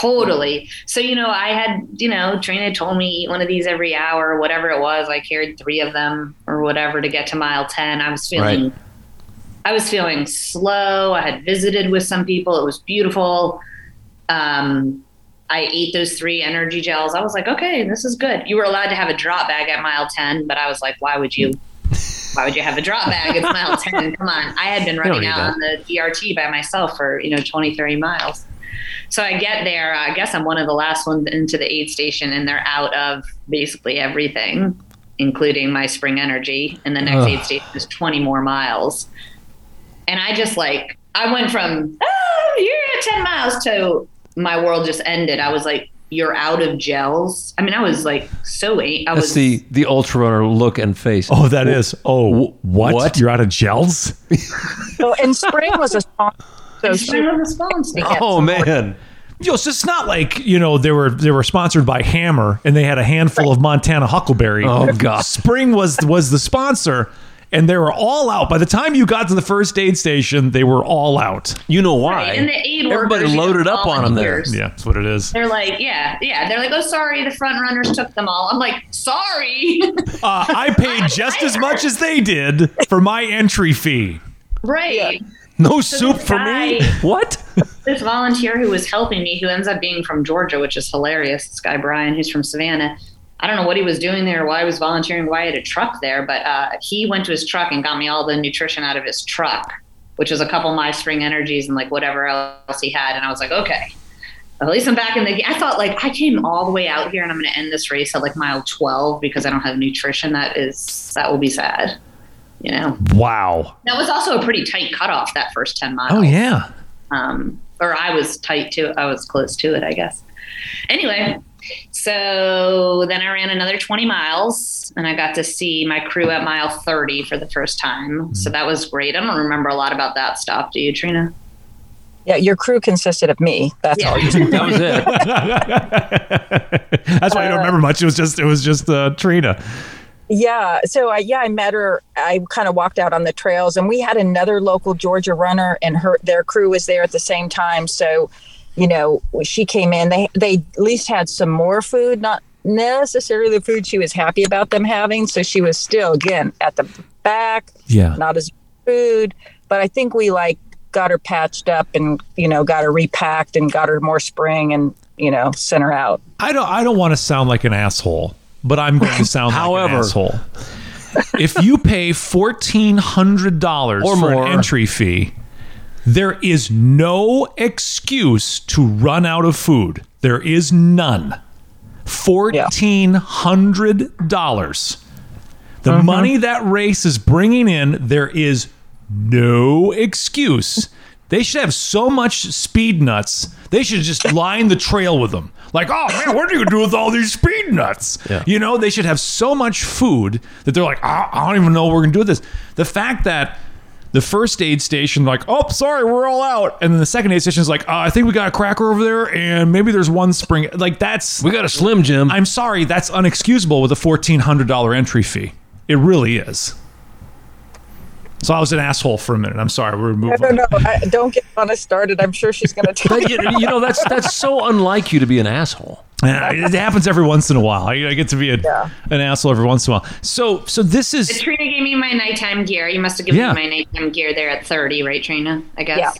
Totally. So, you know, I had, you know, Trina told me eat one of these every hour, whatever it was. I carried three of them or whatever to get to mile 10. I was feeling, Right. I was feeling slow. I had visited with some people. It was beautiful. Um, I ate those three energy gels. I was like, okay, this is good. You were allowed to have a drop bag at mile 10, but I was like, why would you? why would you have a drop bag? It's mile 10. Come on. I had been running out that. on the DRT by myself for, you know, 20, 30 miles. So I get there. I guess I'm one of the last ones into the aid station, and they're out of basically everything, including my spring energy. And the next Ugh. aid station is 20 more miles. And I just like, I went from, oh, you're at 10 miles to my world just ended. I was like, you're out of gels. I mean, I was like so, a- I That's was, the the ultra runner look and face. Oh, that is. Oh, what? what? You're out of gels? So, and spring was a sponsor. So It's she been a response. Oh some more- man. Yo, so it's not like you know they were they were sponsored by Hammer and they had a handful of Montana Huckleberry. Oh, God. Spring was was the sponsor, and they were all out. By the time you got to the first aid station, they were all out. You know why? Right, and the aid Everybody workers, you know, loaded up on them there. Yeah, that's what it is. They're like, yeah, yeah. They're like, oh, sorry, the front runners took them all. I'm like, sorry. Uh, I paid just as much as they did for my entry fee. right. No this soup for me. What? This volunteer who was helping me, who ends up being from Georgia, which is hilarious. This guy, Brian, who's from Savannah. I don't know what he was doing there, why he was volunteering, why he had a truck there, but uh, he went to his truck and got me all the nutrition out of his truck, which was a couple of my spring energies and like whatever else he had. And I was like, okay, at least I'm back in the game. I thought like I came all the way out here and I'm going to end this race at like mile 12 because I don't have nutrition. That is, that will be sad. You know, Wow. that was also a pretty tight cutoff that first 10 miles Oh yeah. um, or I was tight to I was close to it, I guess. Anyway, so then I ran another 20 miles and I got to see my crew at mile 30 for the first time. So that was great. I don't remember a lot about that stuff. Do you, Trina? Yeah, your crew consisted of me. That's all. You That was it. That's why I don't remember much. It was just it was just uh, Trina. Yeah. So I yeah, I met her. I kind of walked out on the trails, and we had another local Georgia runner, and her their crew was there at the same time. So, you know, she came in. They they at least had some more food, not necessarily the food she was happy about them having. So she was still again at the back, Yeah. not as food. But I think we like got her patched up and you know got her repacked and got her more spring and you know sent her out. I don't I don't want to sound like an asshole, but I'm going to sound like However. an asshole. if you pay fourteen hundred dollars Or for more. an entry fee, there is no excuse to run out of food. There is none. Fourteen hundred dollars. The mm-hmm. money that race is bringing in, there is no excuse. They should have so much Speednuts. They should just line the trail with them. Like, oh man, what are you gonna do with all these Speednuts? Yeah. You know, they should have so much food that they're like, I, I don't even know what we're gonna do with this. The fact that the first aid station, like, oh, sorry, we're all out, and then the second aid station is like, uh, I think we got a cracker over there, and maybe there's one spring. Like, that's We got a Slim Jim. I'm sorry, that's unexcusable with a fourteen hundred dollar entry fee. It really is. So I was an asshole for a minute. I'm sorry. We're moving. I don't know. I, don't get Ana started. I'm sure she's going to tell you. you, you know that's that's so unlike you to be an asshole. Yeah, It happens every once in a while. I, I get to be a, Yeah. an asshole every once in a while. So, so this is Trina gave me my nighttime gear. You must have given Yeah. me my nighttime gear there at 30, right, Trina? I guess. Yeah.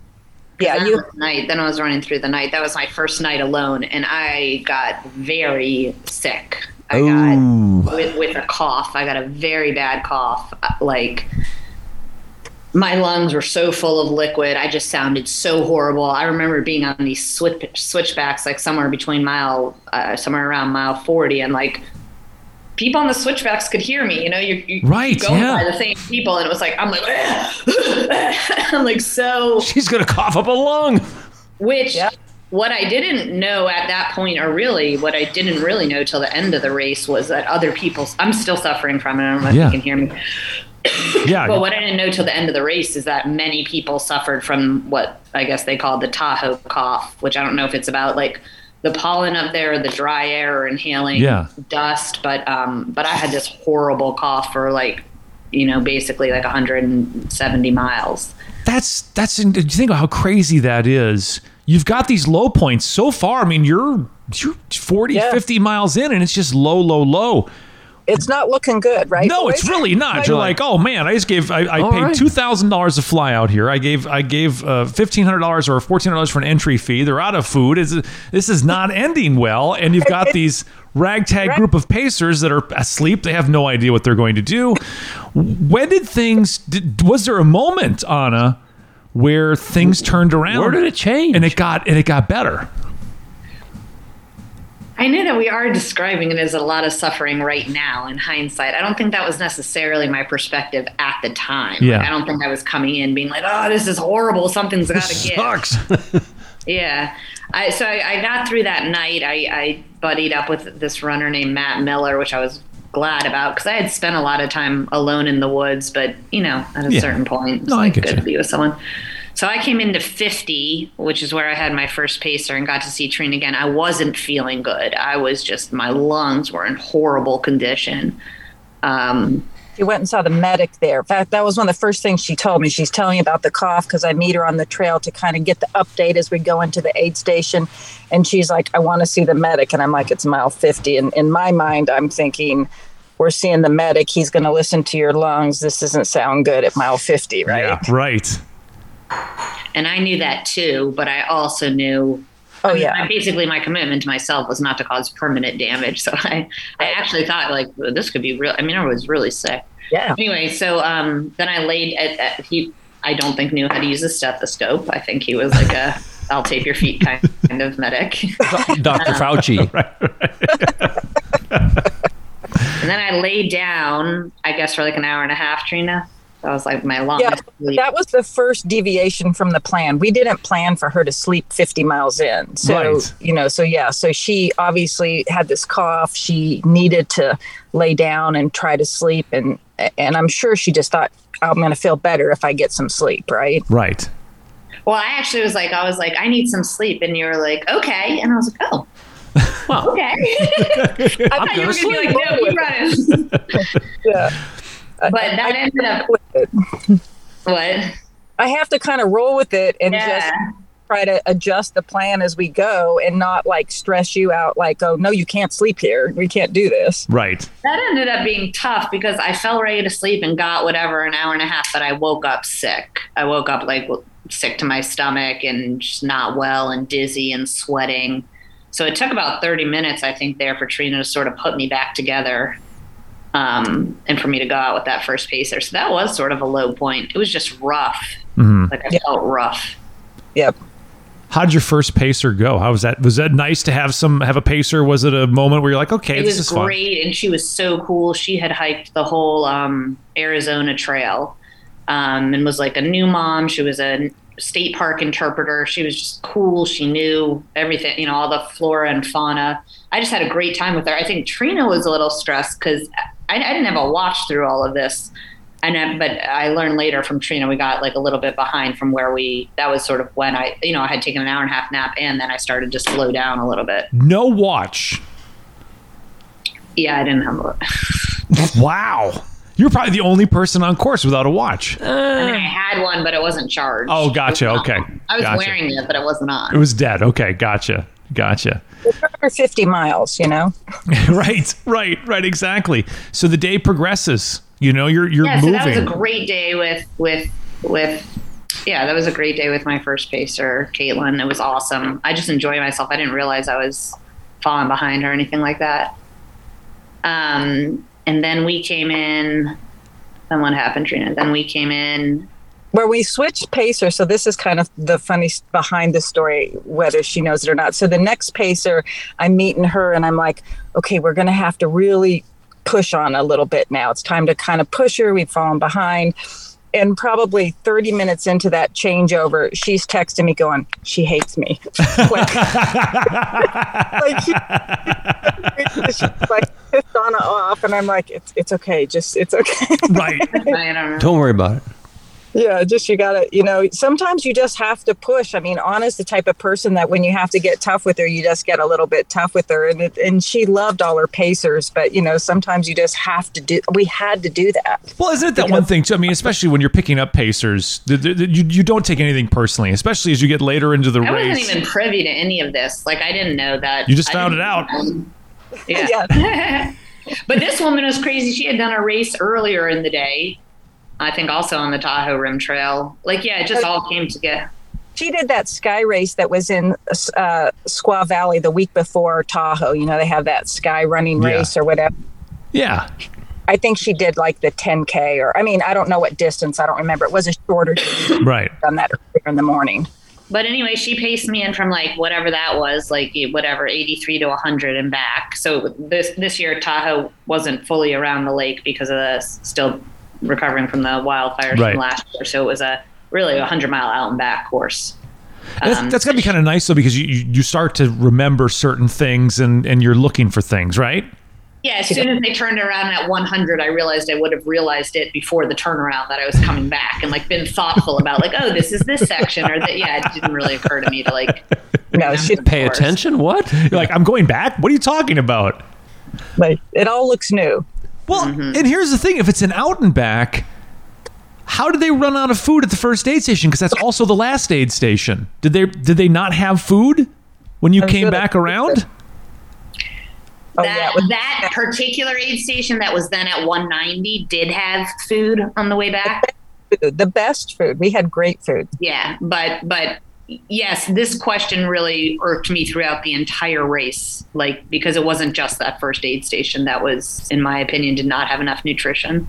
Yeah, Then you. night. Then I was running through the night. That was my first night alone, and I got very sick. I got with with a cough. I got a very bad cough. Uh, Like my lungs were so full of liquid. I just sounded so horrible. I remember being on these switch switchbacks, like somewhere between mile, uh, somewhere around mile forty, and like people on the switchbacks could hear me. You know, you're, you Right, going yeah. by the same people, and it was like I'm like I'm like so She's gonna cough up a lung. which Yeah. what I didn't know at that point, or really what I didn't really know till the end of the race, was that other people. I'm still suffering from it. I don't know if Yeah. you can hear me. yeah. But what I didn't know till the end of the race is that many people suffered from what I guess they call the Tahoe cough, which I don't know if it's about like the pollen up there, or the dry air, or inhaling Yeah. dust. But um, but I had this horrible cough for like, you know, basically like 170 miles. that's that's. Do you think about how crazy that is. You've got these low points so far. I mean, you're you're 40, Yeah. 50 miles in, and it's just low, low, low. It's not looking good, right? No, boys? it's really not. You're like, oh man, I just gave, I, I paid right. two thousand dollars to fly out here. I gave, I gave uh, fifteen hundred dollars or fourteen hundred dollars for an entry fee. They're out of food. Is this is not ending well, and you've got these ragtag Right. group of pacers that are asleep. They have no idea what they're going to do. When did things? Did, was there a moment, Ana, where things turned around? Where did it change? And it got and it got better. I know that we are describing it as a lot of suffering right now in hindsight. I don't think that was necessarily my perspective at the time. Yeah. Like, I don't think I was coming in being like, oh, this is horrible. Something's got to give. Sucks. Yeah. I, so I, I got through that night. I, I buddied up with this runner named Matt Miller, which I was glad about because I had spent a lot of time alone in the woods. But, you know, at a Yeah. certain point, it's No, like good you. to be with someone. So I came into 50, which is where I had my first pacer and got to see Trina again. I wasn't feeling good. I was just, my lungs were in horrible condition. Um, She went and saw the medic there. In fact, that was one of the first things she told me. She's telling me about the cough because I meet her on the trail to kind of get the update as we go into the aid station. And she's like, I want to see the medic. And I'm like, it's mile 50. And in my mind, I'm thinking, we're seeing the medic. He's going to listen to your lungs. This doesn't sound good at mile 50, right? Yeah, right. And I knew that too, but I also knew Oh, I mean, yeah. my- basically, my commitment to myself was not to cause permanent damage. So I, I actually thought like well, this could be real. I mean, I was really sick. Yeah. Anyway, so um, then I laid at, at he. I don't think knew how to use a stethoscope. I think he was like a I'll tape your feet kind of medic. Dr. Fauci. And then I laid down, I guess, for like an hour and a half, Trina. That was like my Yeah, sleep. that was the first deviation from the plan. We didn't plan for her to sleep 50 miles in. So, Right. you know, so yeah, so she obviously had this cough. She needed to lay down and try to sleep and and I'm sure she just thought I'm going to feel better if I get some sleep, right? Right. Well, I actually was like, I was like, I need some sleep, and you were like, okay, and I was like, oh, Well, okay. I thought you were gonna be like, no, keep running. Yeah. Uh, but that ended up what? I have to kind of roll with it and Yeah. just try to adjust the plan as we go and not like stress you out like, oh, no, you can't sleep here. We can't do this. Right. That ended up being tough because I fell ready to sleep and got whatever an hour and a half, but I woke up sick. I woke up like sick to my stomach and just not well and dizzy and sweating. So it took about 30 minutes, I think, there for Trina to sort of put me back together um, and for me to go out with that first pacer. So that was sort of a low point. It was just rough. Mhm. Like I felt rough. Yep. How'd your first pacer go? How was that? Was that nice to have some have a pacer? Was it a moment where you're like, okay, it this was is fun? great and she was so cool she had hiked the whole um, arizona trail um, and was like a new mom she was a state park interpreter she was just cool she knew everything you know all the flora and fauna i just had a great time with her i think trina was a little stressed because I, I didn't have a watch through all of this and I, but I learned later from Trina we got like a little bit behind from where we that was sort of when I you know I had taken an hour and a half nap and then I started to slow down a little bit. No watch. Yeah, I didn't have a Wow. You're probably the only person on course without a watch. Uh. I mean, I had one, but it wasn't charged. Oh, gotcha. Was Okay. on. I was Gotcha. wearing it, but it wasn't on. It was dead. Okay, gotcha. Gotcha. For 50 miles, you know? right, right, right, exactly. So the day progresses. You know, you're you're Yeah, so moving. that was a great day with with with. Yeah, that was a great day with my first pacer, Caitlin. It was awesome. I just enjoyed myself. I didn't realize I was falling behind or anything like that. Um, and then we came in. Then what happened, Trina? Then we came in. Where we switched pacer so this is kind of the funny behind the story whether she knows it or not so the next pacer i'm meeting her and i'm like okay we're going to have to really push on a little bit now it's time to kind of push her we've fallen behind and probably 30 minutes into that changeover she's texting me going she hates me like, like she, she's like pissed on off and i'm like it's, it's okay just it's okay right. I don't know. don't worry about it. Yeah, just you gotta, you know, sometimes you just have to push. I mean, Ana's the type of person that when you have to get tough with her, you just get a little bit tough with her. And it, and she loved all her pacers, but you know, sometimes you just have to do. We had to do that. Well, isn't it that one thing too? I mean, especially when you're picking up pacers, the, the, the- you, you don't take anything personally, especially as you get later into the I race. wasn't even privy to any of this. Like I didn't know that. You just I found it out. know. Yeah. but this woman was crazy. She had done a race earlier in the day. I think also on the Tahoe Rim Trail. Like yeah, it just all came together. she did that sky race that was in uh, Squaw Valley the week before Tahoe. You know, they have that sky running Yeah. race or whatever. Yeah. I think she did like the 10K or, I mean, I don't know what distance. I don't remember. It was a shorter distance Right. done that earlier in the morning. But anyway, she paced me in from like whatever that was, like whatever, 83 to 100 and back. So this this year, Tahoe wasn't fully around the lake because of the still recovering from the wildfires Right. from last year. So it was a really a 100 mile out and back course. That's, Um, that's got to be kind of nice though, because you, you you start to remember certain things and and you're looking for things, right? Yeah, as soon as they turned around at 100, I realized I would have realized it before the turnaround that I was coming back and like been thoughtful about like, oh, this is this section or that. Yeah, it didn't really occur to me to like No, she, Pay attention. What? You're like, I'm going back. What are you talking about? but it all looks new. Well, mm-hmm. and here's the thing: if it's an out and back, how did they run out of food at the first aid station? Because that's also the last aid station. Did they did they not have food when you I'm came sure back they- around? Oh, that yeah. that particular aid station that was then at 190 did have food on the way back. food, the best food. We had great food. Yeah, but but yes, this question really irked me throughout the entire race, like because it wasn't just that first aid station that was, in my opinion, did not have enough nutrition.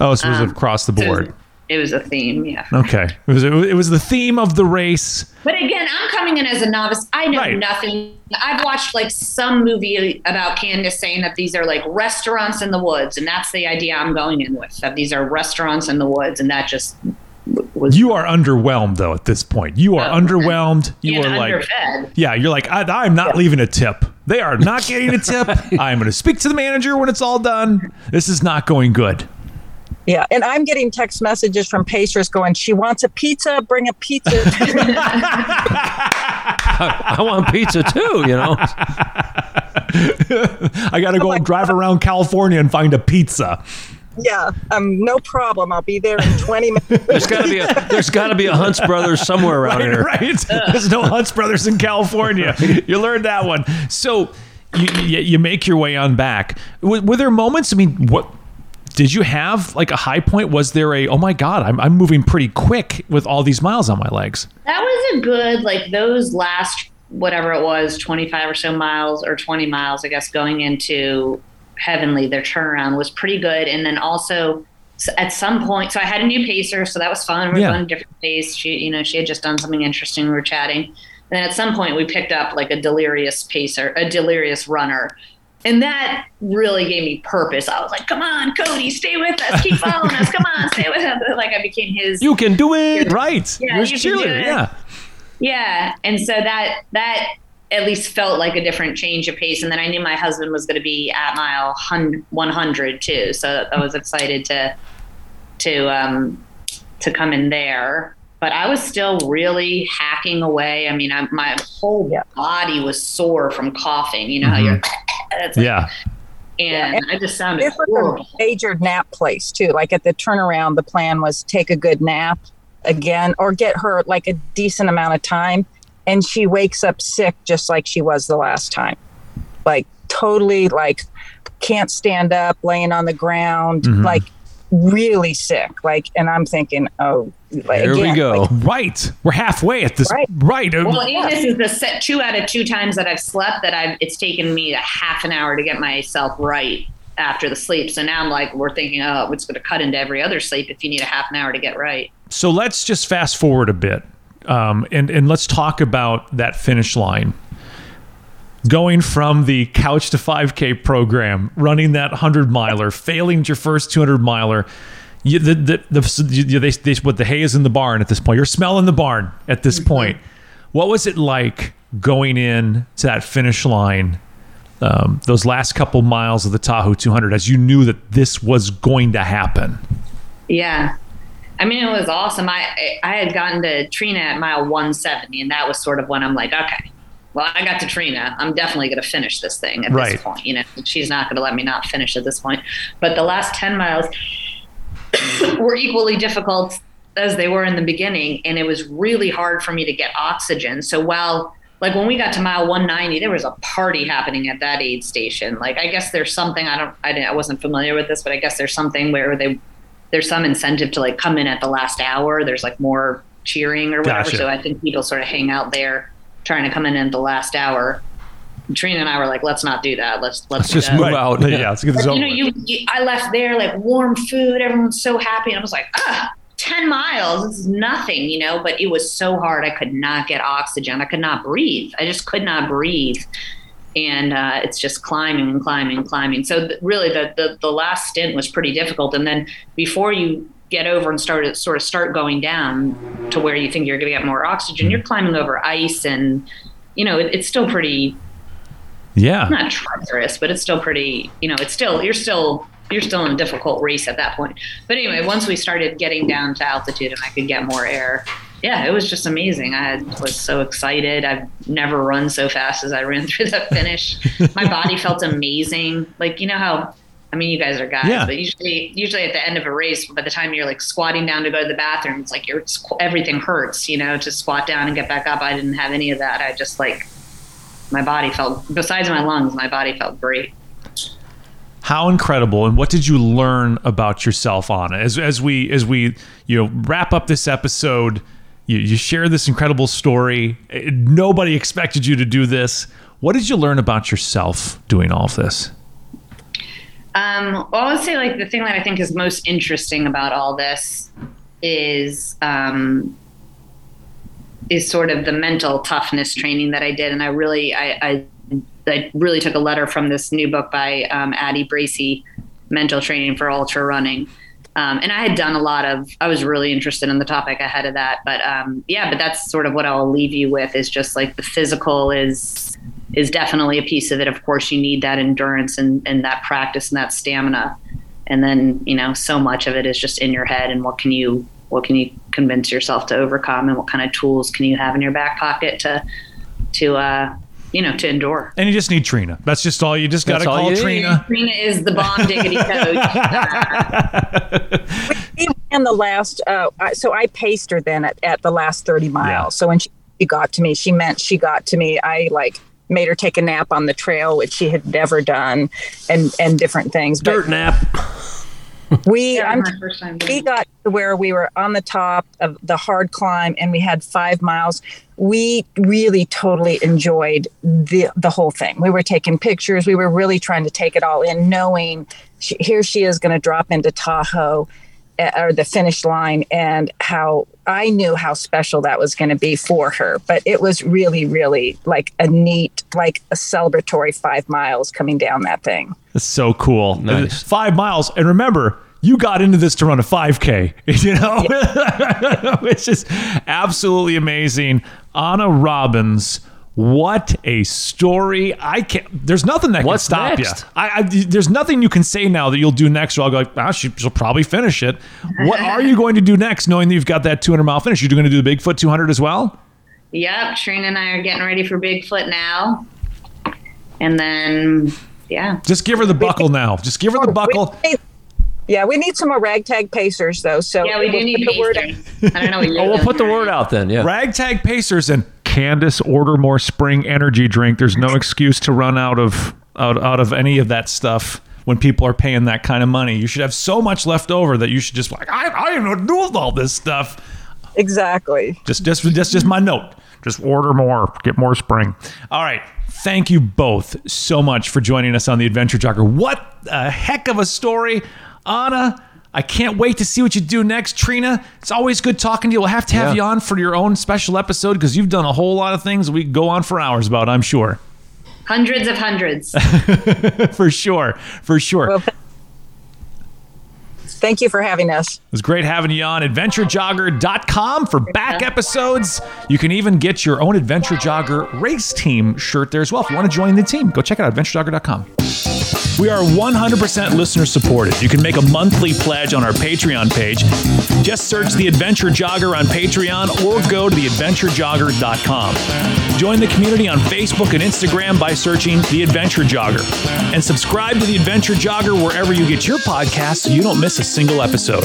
Oh, so it was Um, across the So board. It was a theme, yeah. Okay, it was it was the theme of the race. But again, I'm coming in as a novice. I know Right. nothing. I've watched like some movie about Candice saying that these are like restaurants in the woods, and that's the idea I'm going in with. That these are restaurants in the woods, and that just was You are underwhelmed though at this point. You are Oh, underwhelmed. You are like, underfed. yeah, you're like, I, I'm not leaving a tip. They are not getting a tip. I'm going to speak to the manager when it's all done. This is not going good. Yeah. And I'm getting text messages from Pacers going, she wants a pizza, bring a pizza. I want pizza too. You know. I got to oh go drive around California and find a pizza. Yeah. Um, no problem. I'll be there in 20 minutes. There's got to be a there's got to be a Hunts Brothers somewhere around Right, here. right. There's no Hunts Brothers in California. You learned that one. So you, you, you make your way on back. Were, were there moments? I mean, what did you have like a high point? Was there a oh my god, I'm I'm moving pretty quick with all these miles on my legs? That was a good like those last whatever it was, 25 or so miles or 20 miles, I guess, going into Heavenly. Their turnaround was pretty good, and then also at some point, so I had a new pacer, so that was fun. We were Yeah. going a different pace. She, you know, she had just done something interesting. We were chatting, and then at some point, we picked up like a delirious pacer, a delirious runner. And that really gave me purpose. I was like, "Come on, Cody, stay with us. Keep following us. Come on, stay with us." Like I became his You can do it. Right. Yeah, You're you cheerleader. Yeah. yeah, and so that that at least felt like a different change of pace. And then I knew my husband was going to be at mile 100 too, so I was excited to to um, to come in there. But I was still really hacking away. I mean, I, my whole Yeah. body was sore from coughing. You know how you're, it's like- Yeah. and I just sounded This was a major nap place too. Like at the turnaround, the plan was take a good nap again or get her like a decent amount of time. And she wakes up sick just like she was the last time. Like totally like can't stand up, laying on the ground, Mhm. like really sick. Like, and I'm thinking, oh, like, Here we again, go. like, Right. We're halfway at this. Right. Right. Well, and this is the set two out of two times that I've slept that I've it's taken me a half an hour to get myself right after the sleep. So now I'm like, we're thinking, oh, it's going to cut into every other sleep if you need a half an hour to get right. So let's just fast forward a bit, um, and and let's talk about that finish line. Going from the couch to 5K program, running that 100 miler, failing your first 200 miler. You, the, the, the, you, they, they, what the hay is in the barn at this point. You're smelling the barn at this point. What was it like going in to that finish line, um, those last couple miles of the Tahoe 200, as you knew that this was going to happen? Yeah. I mean, it was awesome. I I had gotten to Trina at mile 170, and that was sort of when I'm like, okay, well, I got to Trina. I'm definitely going to finish this thing at Right. this point. You know, she's not going to let me not finish at this point. But the last 10 miles were equally difficult as they were in the beginning, and it was really hard for me to get oxygen. So while like when we got to mile 190, there was a party happening at that aid station. Like I guess there's something I don't I, didn't, I wasn't familiar with this, but I guess there's something where they there's some incentive to like come in at the last hour. There's like more cheering or whatever. Gotcha. So I think people sort of hang out there trying to come in at the last hour. Trina and I were like, let's not do that. Let's let's, Let's just go. move out. Yeah, let's get this But, over. you know, you, you I left there like warm food. Everyone's so happy, and I was like, ah, 10 miles. This is nothing, you know. But it was so hard. I could not get oxygen. I could not breathe. I just could not breathe. And uh, it's just climbing and climbing and climbing. So th- really, the, the the last stint was pretty difficult. And then before you get over and start sort of start going down to where you think you're going to get more oxygen, you're climbing over ice, and you know it, it's still pretty yeah. not treacherous, but it's still pretty. You know, it's still you're still you're still in a difficult race at that point. But anyway, once we started getting down to altitude and I could get more air, yeah, it was just amazing. I was so excited. I've never run so fast as I ran through that finish. My body felt amazing. Like you know how. I mean, you guys are guys, Yeah. but usually, usually at the end of a race, by the time you're like squatting down to go to the bathroom, it's like your everything hurts, you know, to squat down and get back up. I didn't have any of that. I just like my body felt besides my lungs my body felt great How incredible! And what did you learn about yourself, Ana? As as we as we you know wrap up this episode, you, you share this incredible story. Eh, Nobody expected you to do this. What did you learn about yourself doing all of this? um, well i would say like the thing that i think is most interesting about all this is um, is sort of the mental toughness training that i did and i really i, I, I really took a letter from this new book by um, addie bracy mental training for ultra running um, and I had done a lot of. I was really interested in the topic ahead of that, but um, yeah, but that's sort of what I'll leave you with is just like the physical is is definitely a piece of it. Of course, you need that endurance and, and that practice and that stamina, and then you know so much of it is just in your head and what can you what can you convince yourself to overcome and what kind of tools can you have in your back pocket to to uh, you know to endure. And you just need Trina. That's just all. You just got to call. Trina. Trina is the bomb diggity coach. we ran the last uh, so i paced her then at, at the last 30 miles Yeah. so when she, she got to me she meant she got to me i like made her take a nap on the trail which she had never done and and different things Dirt nap. We Yeah, I'm, my first time doing we got to where we were on the top of the hard climb and we had five miles. We really totally enjoyed the the whole thing. We were taking pictures. We were really trying to take it all in knowing she, here she is going to drop into tahoe uh, or the finish line and how i knew how special that was going to be for her but it was really really like a neat like a celebratory five miles coming down that thing That's so cool. Nice. Five miles. And remember, you got into this to run a 5K, you know, which is absolutely amazing. Ana Robbins, what a story. I can't, there's nothing that What's can stop next? you. I, I, there's nothing you can say now that you'll do next. Or I'll go like, ah, she, she'll probably finish it. What are you going to do next, knowing that you've got that 200 mile finish? You're going to do the Bigfoot 200 as well? Yep, Trina and I are getting ready for Bigfoot now. And then, yeah. Just give her the buckle now. Just give her the buckle. Yeah we need some more ragtag pacers though so Yeah, we do we'll need put the word pasters. I don't know what you're Oh, we'll put the word out then. Yeah. Ragtag Pacers and Candice order more spring energy drink. There's no excuse to run out of out, out of any of that stuff when people are paying that kind of money. You should have so much left over that you should just like I I don't know what do with all this stuff. exactly Just just just just my note. Just order more, get more spring. All right. Thank you both so much for joining us on the Adventure Jogger. What a heck of a story, Ana. I can't wait to see what you do next, Trina. It's always good talking to you. We'll have to have Yeah. you on for your own special episode because you've done a whole lot of things we could go on for hours about. I'm sure, Hundreds of hundreds. for sure, for sure. Well, thank you for having us It was great having you on adventurejogger.com for back episodes. You can even get your own Adventure Jogger race team shirt there as well. If you want to join the team, go check it out, adventurejogger.com. We are 100% listener supported. You can make a monthly pledge on our Patreon page. Just search The Adventure Jogger on Patreon or go to theadventurejogger.com. Join the community on Facebook and Instagram by searching The Adventure Jogger. And subscribe to The Adventure Jogger wherever you get your podcasts so you don't miss a single episode.